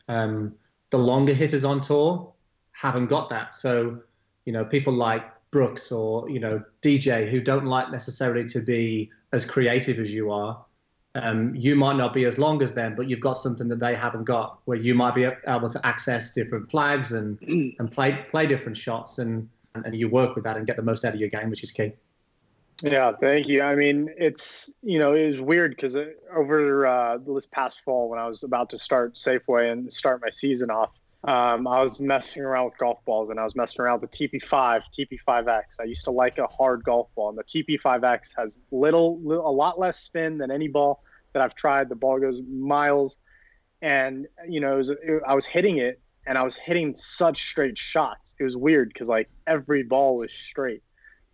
um, the longer hitters on tour haven't got that. So you know people like Brooks or you know DJ who don't like necessarily to be as creative as you are. Um, you might not be as long as them, but you've got something that they haven't got, where you might be able to access different flags and mm. and play play different shots, and and you work with that and get the most out of your game, which is key. Yeah, thank you. I mean, it's you know it was weird because uh, over uh, this past fall when I was about to start Safeway and start my season off, um, I was messing around with golf balls and I was messing around with the TP5, TP5X. I used to like a hard golf ball, and the TP5X has little, little, a lot less spin than any ball that I've tried. The ball goes miles, and you know, it was, it, I was hitting it, and I was hitting such straight shots. It was weird because like every ball was straight.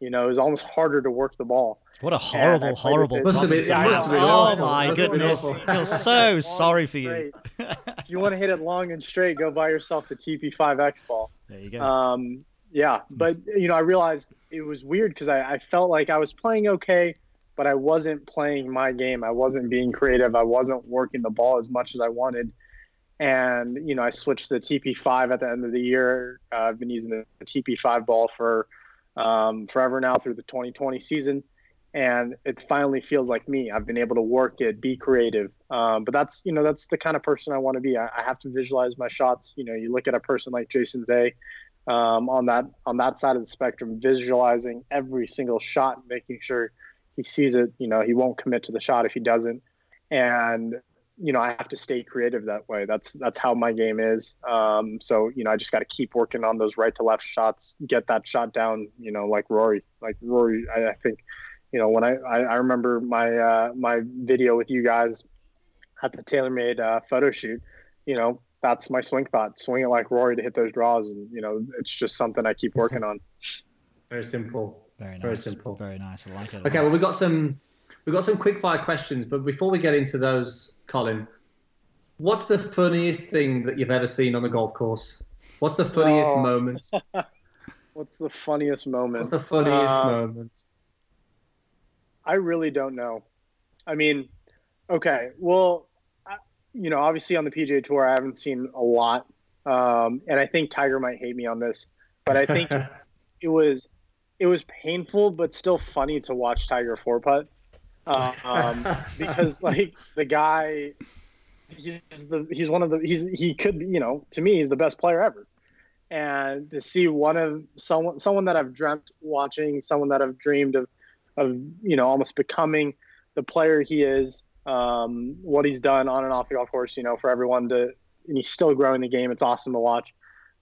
You know, it was almost harder to work the ball. What a horrible, horrible. Must have been, must have been oh my goodness! I feel so sorry for you. if you want to hit it long and straight, go buy yourself the TP5X ball. There you go. Um, yeah, but you know, I realized it was weird because I, I felt like I was playing okay, but I wasn't playing my game. I wasn't being creative. I wasn't working the ball as much as I wanted. And you know, I switched to the TP5 at the end of the year. Uh, I've been using the TP5 ball for um, forever now through the 2020 season. And it finally feels like me. I've been able to work it, be creative. Um, but that's, you know, that's the kind of person I want to be. I, I, have to visualize my shots. You know, you look at a person like Jason Day um, on that on that side of the spectrum, visualizing every single shot, making sure he sees it. You know, he won't commit to the shot if he doesn't. And you know, I have to stay creative that way. That's that's how my game is. Um, so you know, I just got to keep working on those right to left shots, get that shot down. You know, like Rory, like Rory. I, I think, you know, when I, I, I remember my uh, my video with you guys at the TaylorMade uh, photo shoot. You know, that's my swing thought. Swing it like Rory to hit those draws, and you know, it's just something I keep working on. Very simple. Very nice. Very simple. Very nice. I like it. Okay, well, we got some we've got some quick fire questions, but before we get into those, Collin, what's the funniest thing that you've ever seen on the golf course? What's the funniest oh. moment? what's the funniest moment? What's the funniest uh, moment? I really don't know. I mean, okay, well, I, you know, obviously on the PGA Tour, I haven't seen a lot, um, and I think Tiger might hate me on this, but I think it was it was painful, but still funny to watch Tiger four putt um, because like the guy, he's the he's one of the he's he could be you know to me he's the best player ever, and to see one of someone someone that I've dreamt watching, someone that I've dreamed of of you know almost becoming the player he is, um, what he's done on and off the golf course, you know, for everyone to and he's still growing the game. It's awesome to watch.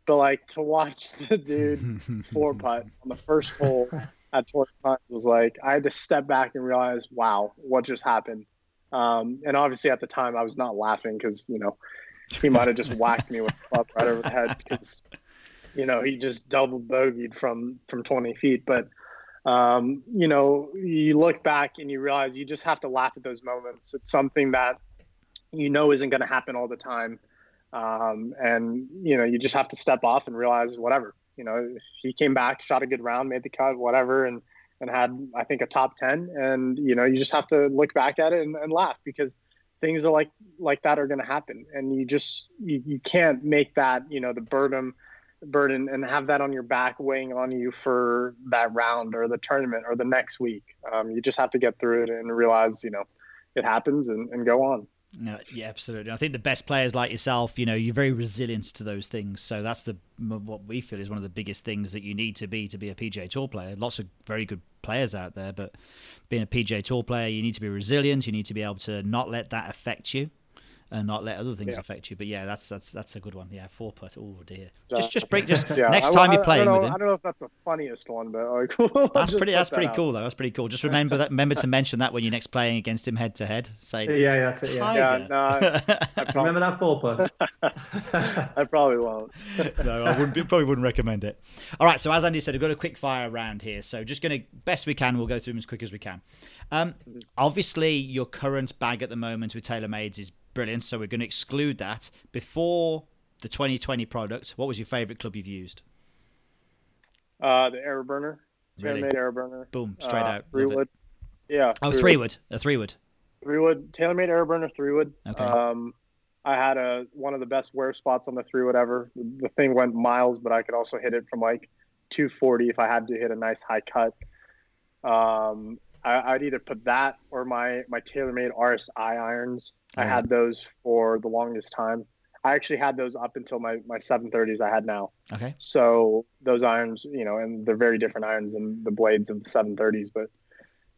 But like to watch the dude four putt on the first hole at Torrey Pines was like I had to step back and realize, wow, what just happened. Um, and obviously at the time I was not laughing because you know he might have just whacked me with a club right over the head because you know he just double bogeyed from from 20 feet. But um, you know you look back and you realize you just have to laugh at those moments. It's something that you know isn't going to happen all the time. Um, and you know you just have to step off and realize whatever you know, he came back, shot a good round, made the cut, whatever, and and had I think a top ten. And you know, you just have to look back at it and, and laugh because things are like like that are going to happen, and you just you, you can't make that you know the burden burden and have that on your back weighing on you for that round or the tournament or the next week. Um, you just have to get through it and realize, you know, it happens and, and go on. Yeah, absolutely. I think the best players like yourself, you know, you're very resilient to those things. So that's the what we feel is one of the biggest things that you need to be to be a PGA Tour player. Lots of very good players out there, but being a PGA Tour player, you need to be resilient. You need to be able to not let that affect you and not let other things yeah. affect you. But yeah, that's that's that's a good one. Yeah, four putt. Oh dear. Just just break. Just yeah. next time I, you're playing know, with him. I don't know if that's the funniest one, but like, that's pretty. That's pretty cool though. That's pretty cool. Just remember that. Remember to mention that when you're next playing against him head to head. Say yeah, that's it. Yeah, yeah no, I, I remember that four putt. I probably won't. no, I wouldn't. Probably wouldn't recommend it. All right. So as Andy said, we've got a quick fire round here. So just going to best we can. We'll go through them as quick as we can. Um, obviously, your current bag at the moment with TaylorMade's is brilliant. So we're going to exclude that. Before the 2020 product, what was your favorite club you've used? Uh, the AeroBurner. Really? TaylorMade AeroBurner. Boom, straight uh, out. Three wood. Yeah. Oh, three wood. A three wood. Three wood. TaylorMade AeroBurner three wood. Okay. Um, I had a one of the best wear spots on the three wood ever. The thing went miles, but I could also hit it from like 240 if I had to hit a nice high cut. Um, I, would either put that or my my TaylorMade RSI irons. I mm-hmm. had those for the longest time. I actually had those up until my my 730s. I had now. Okay. So those irons, you know, and they're very different irons than the blades of the 730s, but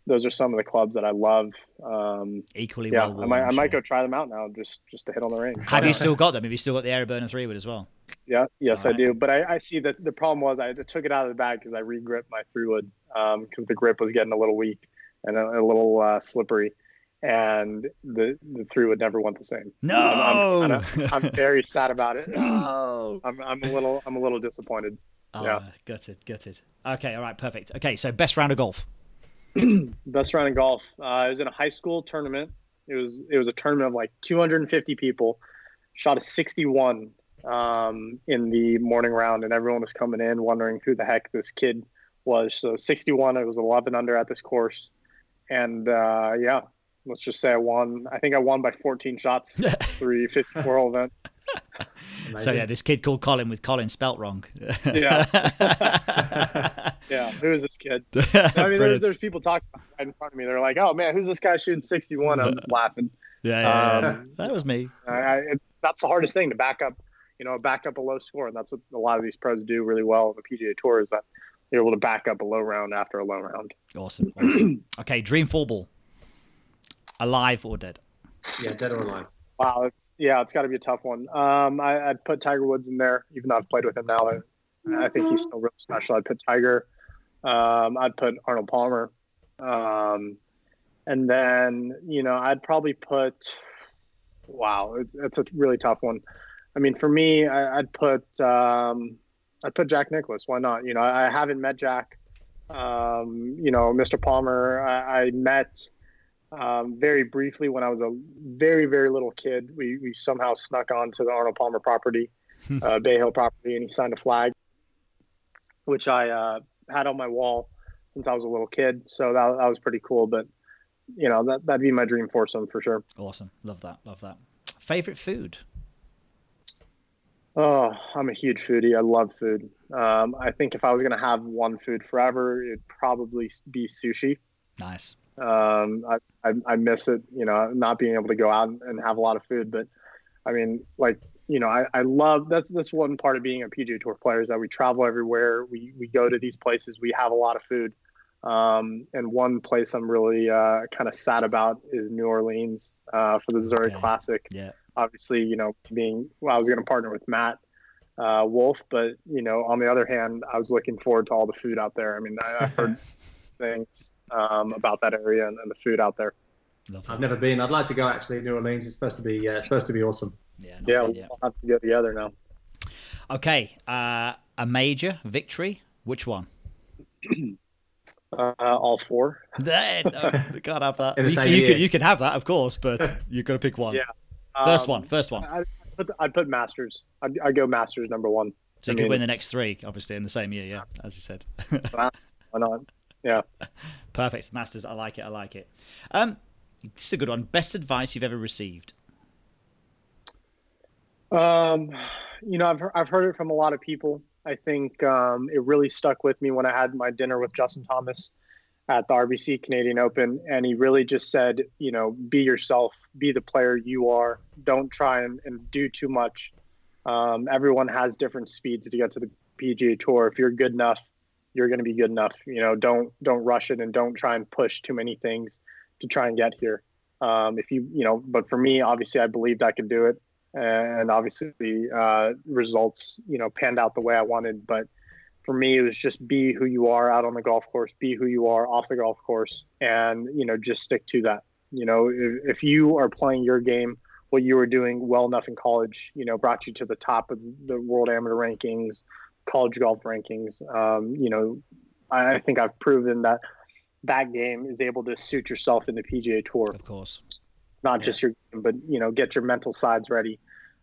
those are some of the clubs that I love. Um, Equally yeah, well. I might, I might go try them out now just just to hit on the range. Have you still got them? Have you still got the AeroBurner three wood as well? Yeah, yes, I do. But I, I see that the problem was I took it out of the bag because I re-gripped my three wood because um, the grip was getting a little weak and a, a little uh, slippery, and the the three would never went the same. No, I'm, I'm, I'm very sad about it. No, I'm, I'm a little I'm a little disappointed. Oh, yeah, got it, got it. Okay, all right, perfect. Okay, so best round of golf. best round in golf. Uh, it was in a high school tournament. It was it was a tournament of like 250 people. Shot a 61 um, in the morning round, and everyone was coming in wondering who the heck this kid was. So 61, it was 11 under at this course. And uh, yeah, let's just say I won. I think I won by 14 shots, three 54 hole event. So yeah, this kid called Collin with Collin spelt wrong. yeah. yeah. Who is this kid? I mean, there's, there's, people talking right in front of me. They're like, "Oh man, who's this guy shooting 61?" I'm just laughing. Yeah, yeah, um, yeah. that was me. I, I, it, that's the hardest thing to back up. You know, back up a low score, and that's what a lot of these pros do really well on the PGA Tour. Is that you're able to back up a low round after a low round. Awesome. awesome. okay, dream full ball. Alive or dead? Yeah, dead or alive. Wow. Yeah, it's got to be a tough one. Um, I, would put Tiger Woods in there, even though I've played with him now. I, I think he's still real special. I'd put Tiger. Um, I'd put Arnold Palmer. Um, and then, you know, I'd probably put, wow, it's a really tough one. I mean, for me, I, would put, um, I put Jack Nicklaus. Why not? You know, I haven't met Jack. Um, you know, Mr. Palmer, I, I met um, very briefly when I was a very, very little kid. We, we somehow snuck onto the Arnold Palmer property, uh, Bay Hill property, and he signed a flag, which I uh, had on my wall since I was a little kid. So that, that was pretty cool. But, you know, that, that'd be my dream foursome for sure. Awesome. Love that. Love that. Favorite food? Oh, I'm a huge foodie. I love food. Um, I think if I was going to have one food forever, it'd probably be sushi. Nice. Um, I, I, I, miss it, you know, not being able to go out and have a lot of food. But I mean, like, you know, I, I love that's that's one part of being a PGA Tour player is that we travel everywhere. We we go to these places. We have a lot of food. Um, and one place I'm really uh, kind of sad about is New Orleans uh, for the Zurich okay. Classic. Yeah obviously, you know, being well, I was going to partner with Matt uh, Wolff, but you know, on the other hand, I was looking forward to all the food out there. I mean, I, have heard things um, about that area and, and, the food out there. I've never been. I'd like to go actually. New Orleans is supposed to be uh, supposed to be awesome. Yeah, yeah, we'll have to get together now. Okay, uh, a major victory. Which one? Uh, all four. no, we can't have that. You, you, can, you, can, have that, of course, but you've got to pick one. Yeah, First um, one. First one. I, put, I'd put Masters. I'd, I'd, go Masters number one. So you I could mean, win the next three, obviously, in the same year. Yeah, as you said. why not? Yeah. Perfect. Masters. I like it. I like it. Um, this is a good one. Best advice you've ever received. Um, you know, I've I've heard it from a lot of people. I think um, it really stuck with me when I had my dinner with Justin Thomas at the RBC Canadian Open, and he really just said, you know, be yourself, be the player you are. Don't try and, and do too much. Um, everyone has different speeds to get to the PGA Tour. If you're good enough, you're going to be good enough. You know, don't don't rush it and don't try and push too many things to try and get here. Um, if you you know, but for me, obviously, I believed I could do it, and obviously, uh, results you know panned out the way I wanted. But for me, it was just be who you are out on the golf course, be who you are off the golf course, and you know just stick to that. You know, if, if you are playing your game, what you were doing well enough in college, you know, brought you to the top of the world amateur rankings, college golf rankings. Um, you know, I, I think I've proven that that game is able to suit yourself in the PGA Tour. Of course, not yeah. just your game, but you know, get your mental sides ready.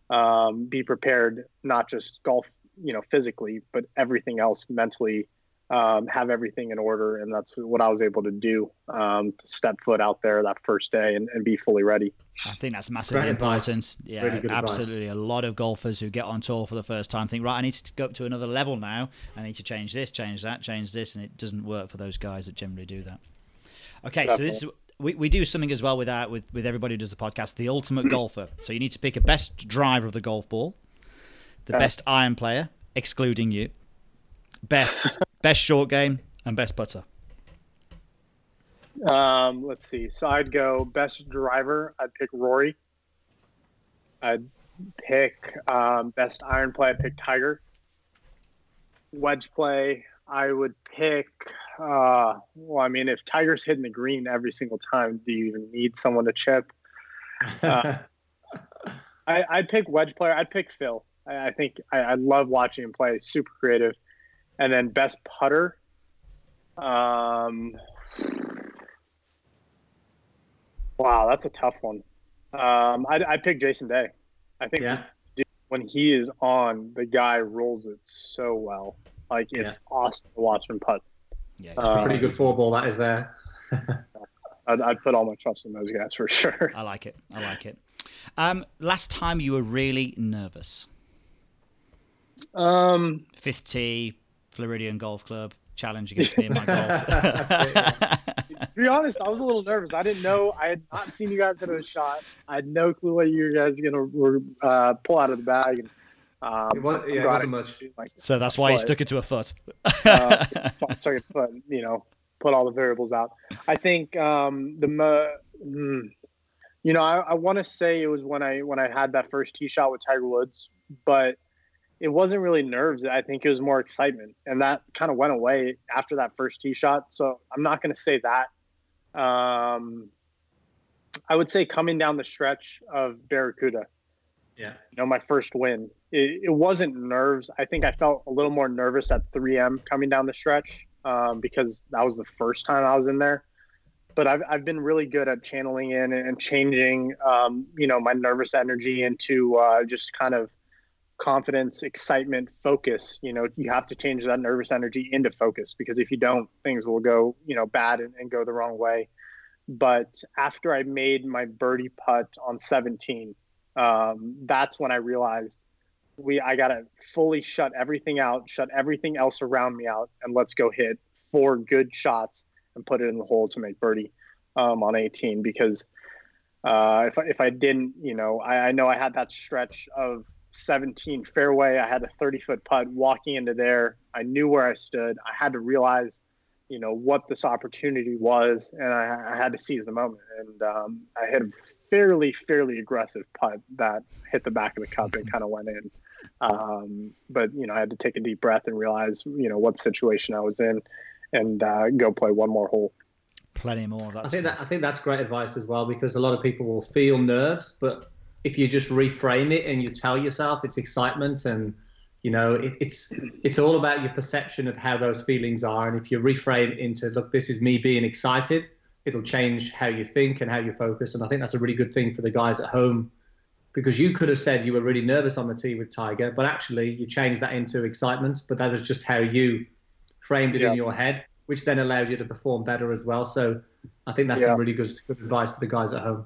Um, be prepared, not just golf you know physically but everything else mentally um, have everything in order and that's what i was able to do um, to step foot out there that first day and, and be fully ready i think that's massively Great important advice. yeah really absolutely advice. a lot of golfers who get on tour for the first time think right i need to go up to another level now i need to change this change that change this and it doesn't work for those guys that generally do that okay Definitely. so this is we, we do something as well with that with, with everybody who does the podcast the ultimate golfer so you need to pick a best driver of the golf ball the best iron player, excluding you, best best short game, and best putter. Um, let's see. So I'd go best driver. I'd pick Rory. I'd pick um, best iron play. I'd pick Tiger. Wedge play. I would pick. Uh, well, I mean, if Tiger's hitting the green every single time, do you even need someone to chip? Uh, I, would pick wedge player. I'd pick Phil. I, I think I, I, love watching him play. Super creative. And then best putter. Um, wow, that's a tough one. Um, I, I pick Jason Day. I think yeah. when he is on, the guy rolls it so well. Like it's yeah. awesome to watch him putt. Yeah, it's um, a pretty good four ball that is there. I'd, I'd, put all my trust in those guys for sure. I like it. I like it. Um, last time you were really nervous. Um, fifth tee, Floridian Golf Club challenge against me in my golf. to be honest, I was a little nervous. I didn't know. I had not seen you guys hit a shot. I had no clue what you guys were gonna uh, pull out of the bag. And, um, it was, yeah, it wasn't much. Like, so that's why you stuck it to a foot. uh, stuck it foot. You know, put all the variables out. I think um, the. Mm, you know, I, I want to say it was when I when I had that first tee shot with Tiger Woods, but it wasn't really nerves. I think it was more excitement, and that kind of went away after that first tee shot. So I'm not going to say that. Um, I would say coming down the stretch of Barracuda. Yeah. You know, my first win. It, it wasn't nerves. I think I felt a little more nervous at 3M coming down the stretch um, because that was the first time I was in there. But I've, I've been really good at channeling in and changing, um, you know, my nervous energy into uh, just kind of confidence, excitement, focus. You know, you have to change that nervous energy into focus because if you don't, things will go, you know, bad and, and go the wrong way. But after I made my birdie putt on 17, um, that's when I realized we I gotta fully shut everything out, shut everything else around me out, and let's go hit four good shots and put it in the hole to make birdie um, on 18 because. Uh, if, I, if I didn't, you know, I, I know I had that stretch of 17 fairway. I had a 30 foot putt walking into there. I knew where I stood. I had to realize, you know, what this opportunity was, and I, I had to seize the moment. And um, I hit a fairly, fairly aggressive putt that hit the back of the cup and kind of went in. Um, but you know, I had to take a deep breath and realize, you know, what situation I was in, and uh, go play one more hole. Plenty more. I think that I think that's great advice as well because a lot of people will feel nerves, but if you just reframe it and you tell yourself it's excitement and you know it, it's it's all about your perception of how those feelings are. And if you reframe into look this is me being excited it'll change how you think and how you focus. And i think that's a really good thing for the guys at home because you could have said you were really nervous on the tee with tiger but actually you changed that into excitement. But that was just how you framed it yeah. in your head which then allowed you to perform better as well. So i think that's yeah. some really good, good advice for the guys at home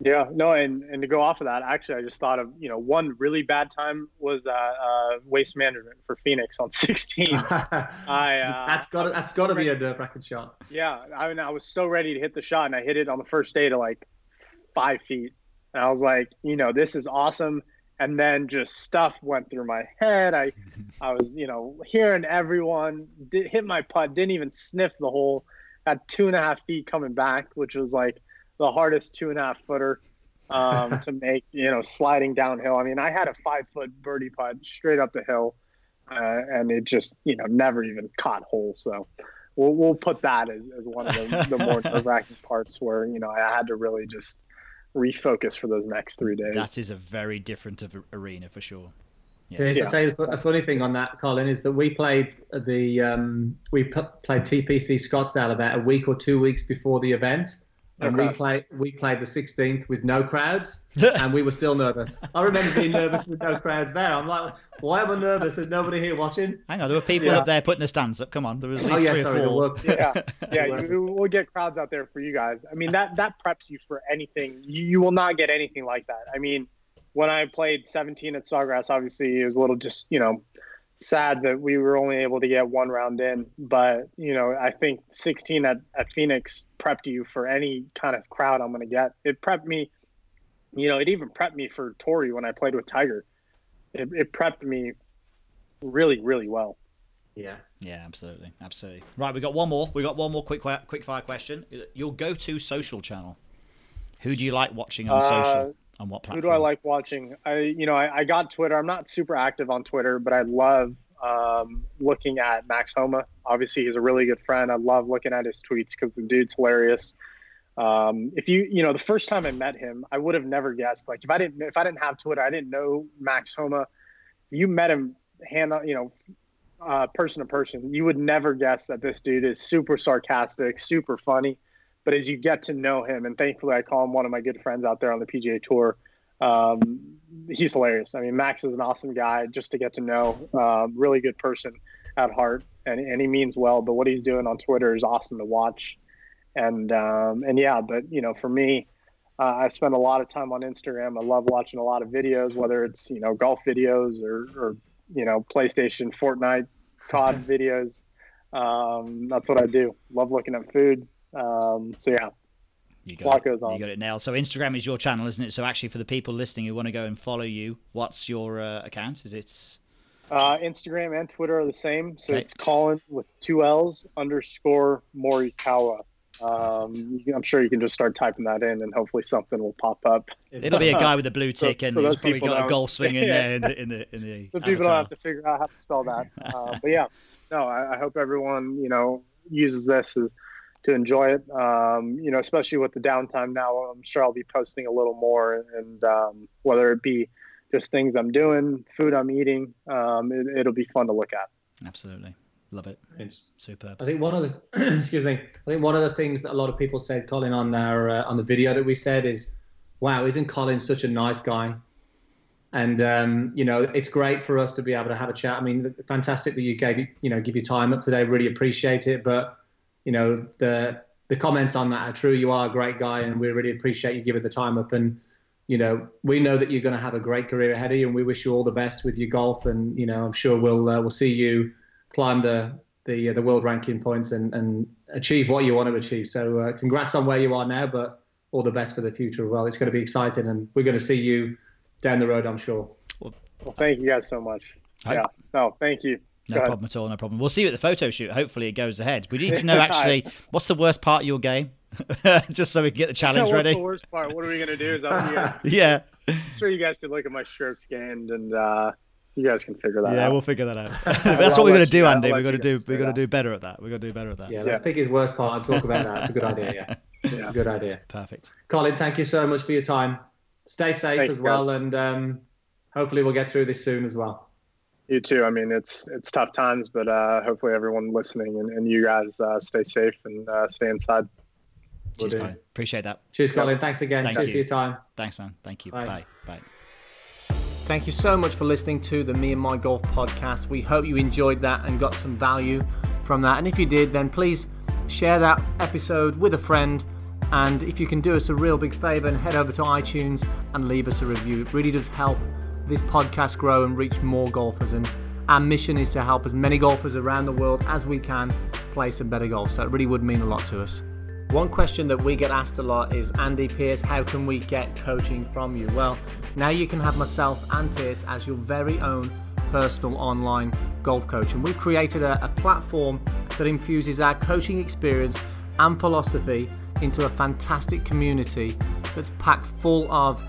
Yeah, no, and and to go off of that, actually, I just thought of you know one really bad time was uh, uh waste management for Phoenix on 16. I uh, that's got that's got to be a nerve wracking shot. Yeah, I mean, I was so ready to hit the shot, and I hit it on the first day to like five feet, and I was like, you know, this is awesome. And then just stuff went through my head. I, I was, you know, hearing everyone did, hit my putt, didn't even sniff the hole. Had two and a half feet coming back, which was like the hardest two and a half footer um, to make, you know, sliding downhill. I mean, I had a five foot birdie putt straight up the hill, uh, and it just, you know, never even caught hole. So we'll, we'll put that as, as one of the, the more nerve wracking parts where, you know, I had to really just refocus for those next three days. That is a very different of arena for sure. Yeah. yeah. say a funny thing on that, Collin, is that we played the um, we played TPC Scottsdale about a week or two weeks before the event, and we played we played the 16th with no crowds, and we were still nervous. I remember being nervous with no crowds there. I'm like, why am I nervous? There's nobody here watching. Hang on, there were people yeah. up there putting the stands up. Come on, there was at oh, least oh, yeah, three sorry, or four. Yeah, yeah, you, we'll get crowds out there for you guys. I mean, that that preps you for anything. You, you will not get anything like that. I mean, when I played 17 at Sawgrass, obviously it was a little just you know sad that we were only able to get one round in. But you know, I think 16 at, at Phoenix prepped you for any kind of crowd I'm going to get. It prepped me. You know, it even prepped me for Torrey when I played with Tiger. It, it prepped me really, really well. Yeah. Yeah, absolutely, absolutely. Right, we got one more. We got one more quick quick fire question. Your go-to social channel. Who do you like watching on uh, social? On what platform? Who do I like watching? I you know I, I got Twitter. I'm not super active on Twitter, but I love um, looking at Max Homa. Obviously, he's a really good friend. I love looking at his tweets because the dude's hilarious. Um, if you you know the first time I met him, I would have never guessed. Like if I didn't if I didn't have Twitter, I didn't know Max Homa. You met him hand on you know uh, person to person. You would never guess that this dude is super sarcastic, super funny. But as you get to know him, and thankfully I call him one of my good friends out there on the PGA Tour, um, he's hilarious. I mean, Max is an awesome guy just to get to know. Um, really good person at heart, and, and he means well. But what he's doing on Twitter is awesome to watch. And um, and yeah, but you know, for me, uh, I spend a lot of time on Instagram. I love watching a lot of videos, whether it's you know golf videos or, or you know PlayStation, Fortnite, COD videos. Um, that's what I do. Love looking at food. Um, so yeah, you got, it, you got it nailed. So Instagram is your channel, isn't it? So actually, for the people listening who want to go and follow you, what's your uh, account? Is it? Uh, Instagram and Twitter are the same. So okay. it's Collin with two L's underscore Morikawa. Um, I'm sure you can just start typing that in, and hopefully something will pop up. It'll be a guy with a blue tick, so, and so he's probably got a golf swing in there in the in the. In the so people don't have to figure out how to spell that. Uh, but yeah, no, I, I, hope everyone you know uses this as to enjoy it. Um, you know, especially with the downtime now, I'm sure I'll be posting a little more, and um, whether it be just things I'm doing, food I'm eating, um, it, will be fun to look at. Absolutely, love it. It's superb. I think one of the excuse me. I think one of the things that a lot of people said, Collin, on our uh, on the video that we said is, "Wow, isn't Collin such a nice guy?" And um, you know, it's great for us to be able to have a chat. I mean, fantastic that you gave you know give your time up today. Really appreciate it, but you know the the comments on that are true. You are a great guy, and we really appreciate you giving the time up. And you know, we know that you're going to have a great career ahead of you, and we wish you all the best with your golf. And you know, I'm sure we'll uh, we'll see you climb the the uh, the world ranking points and and achieve what you want to achieve. So, uh, congrats on where you are now, but all the best for the future as well. It's going to be exciting, and we're going to see you down the road, I'm sure. Well, well thank you guys so much. I, yeah, no, thank you. No problem at all. No problem. We'll see you at the photo shoot. Hopefully, it goes ahead. We need to know actually what's the worst part of your game, just so we can get the challenge what's ready. the worst part? What are we gonna do? Is that yeah. I'm sure you guys could look at my strokes gained and uh, you guys can figure that yeah, out. Yeah, we'll figure that out. That's what we're gonna do, Andy. We're gonna do. We're gonna do better at that. We're gonna do better at that. Yeah, let's yeah. pick his worst part and talk about that. It's a good idea. Yeah, yeah. it's a good idea. Perfect. Collin, thank you so much for your time. Stay safe Thanks, as well, guys. and um, hopefully we'll get through this soon as well. You too. I mean, it's it's tough times, but uh, hopefully everyone listening and, and you guys uh, stay safe and uh, stay inside. Cheers, Collin. Appreciate that. Cheers, Collin. Thanks again. Thank Thanks you. for your time. Thanks, man. Thank you. Bye. Bye. Bye. Thank you so much for listening to the Me and My Golf podcast. We hope you enjoyed that and got some value from that. And if you did, then please share that episode with a friend And if you can do us a real big favour and head over to iTunes and leave us a review, it really does help this podcast grow and reach more golfers. And our mission is to help as many golfers around the world as we can play some better golf. So it really would mean a lot to us. One question that we get asked a lot is Andy Piers, how can we get coaching from you? Well, now you can have myself and Piers as your very own personal online golf coach. And we've created a, a platform that infuses our coaching experience and philosophy into a fantastic community that's packed full of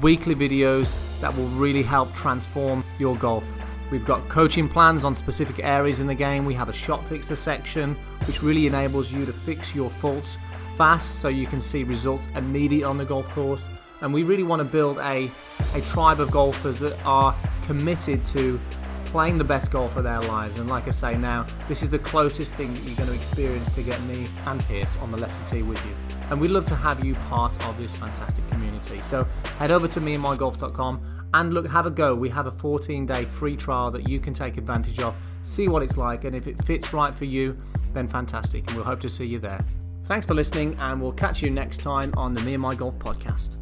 weekly videos that will really help transform your golf. We've got coaching plans on specific areas in the game. We have a shot fixer section, which really enables you to fix your faults fast so you can see results immediate on the golf course. And we really want to build a, a tribe of golfers that are committed to playing the best golf of their lives. And like I say now, this is the closest thing that you're going to experience to get me and Piers on the lesson tee with you. And we'd love to have you part of this fantastic community. So head over to meandmygolf.com and look, have a go. We have a 14 day free trial that you can take advantage of, see what it's like, and if it fits right for you, then fantastic. And we'll hope to see you there. Thanks for listening, and we'll catch you next time on the Me and My Golf podcast.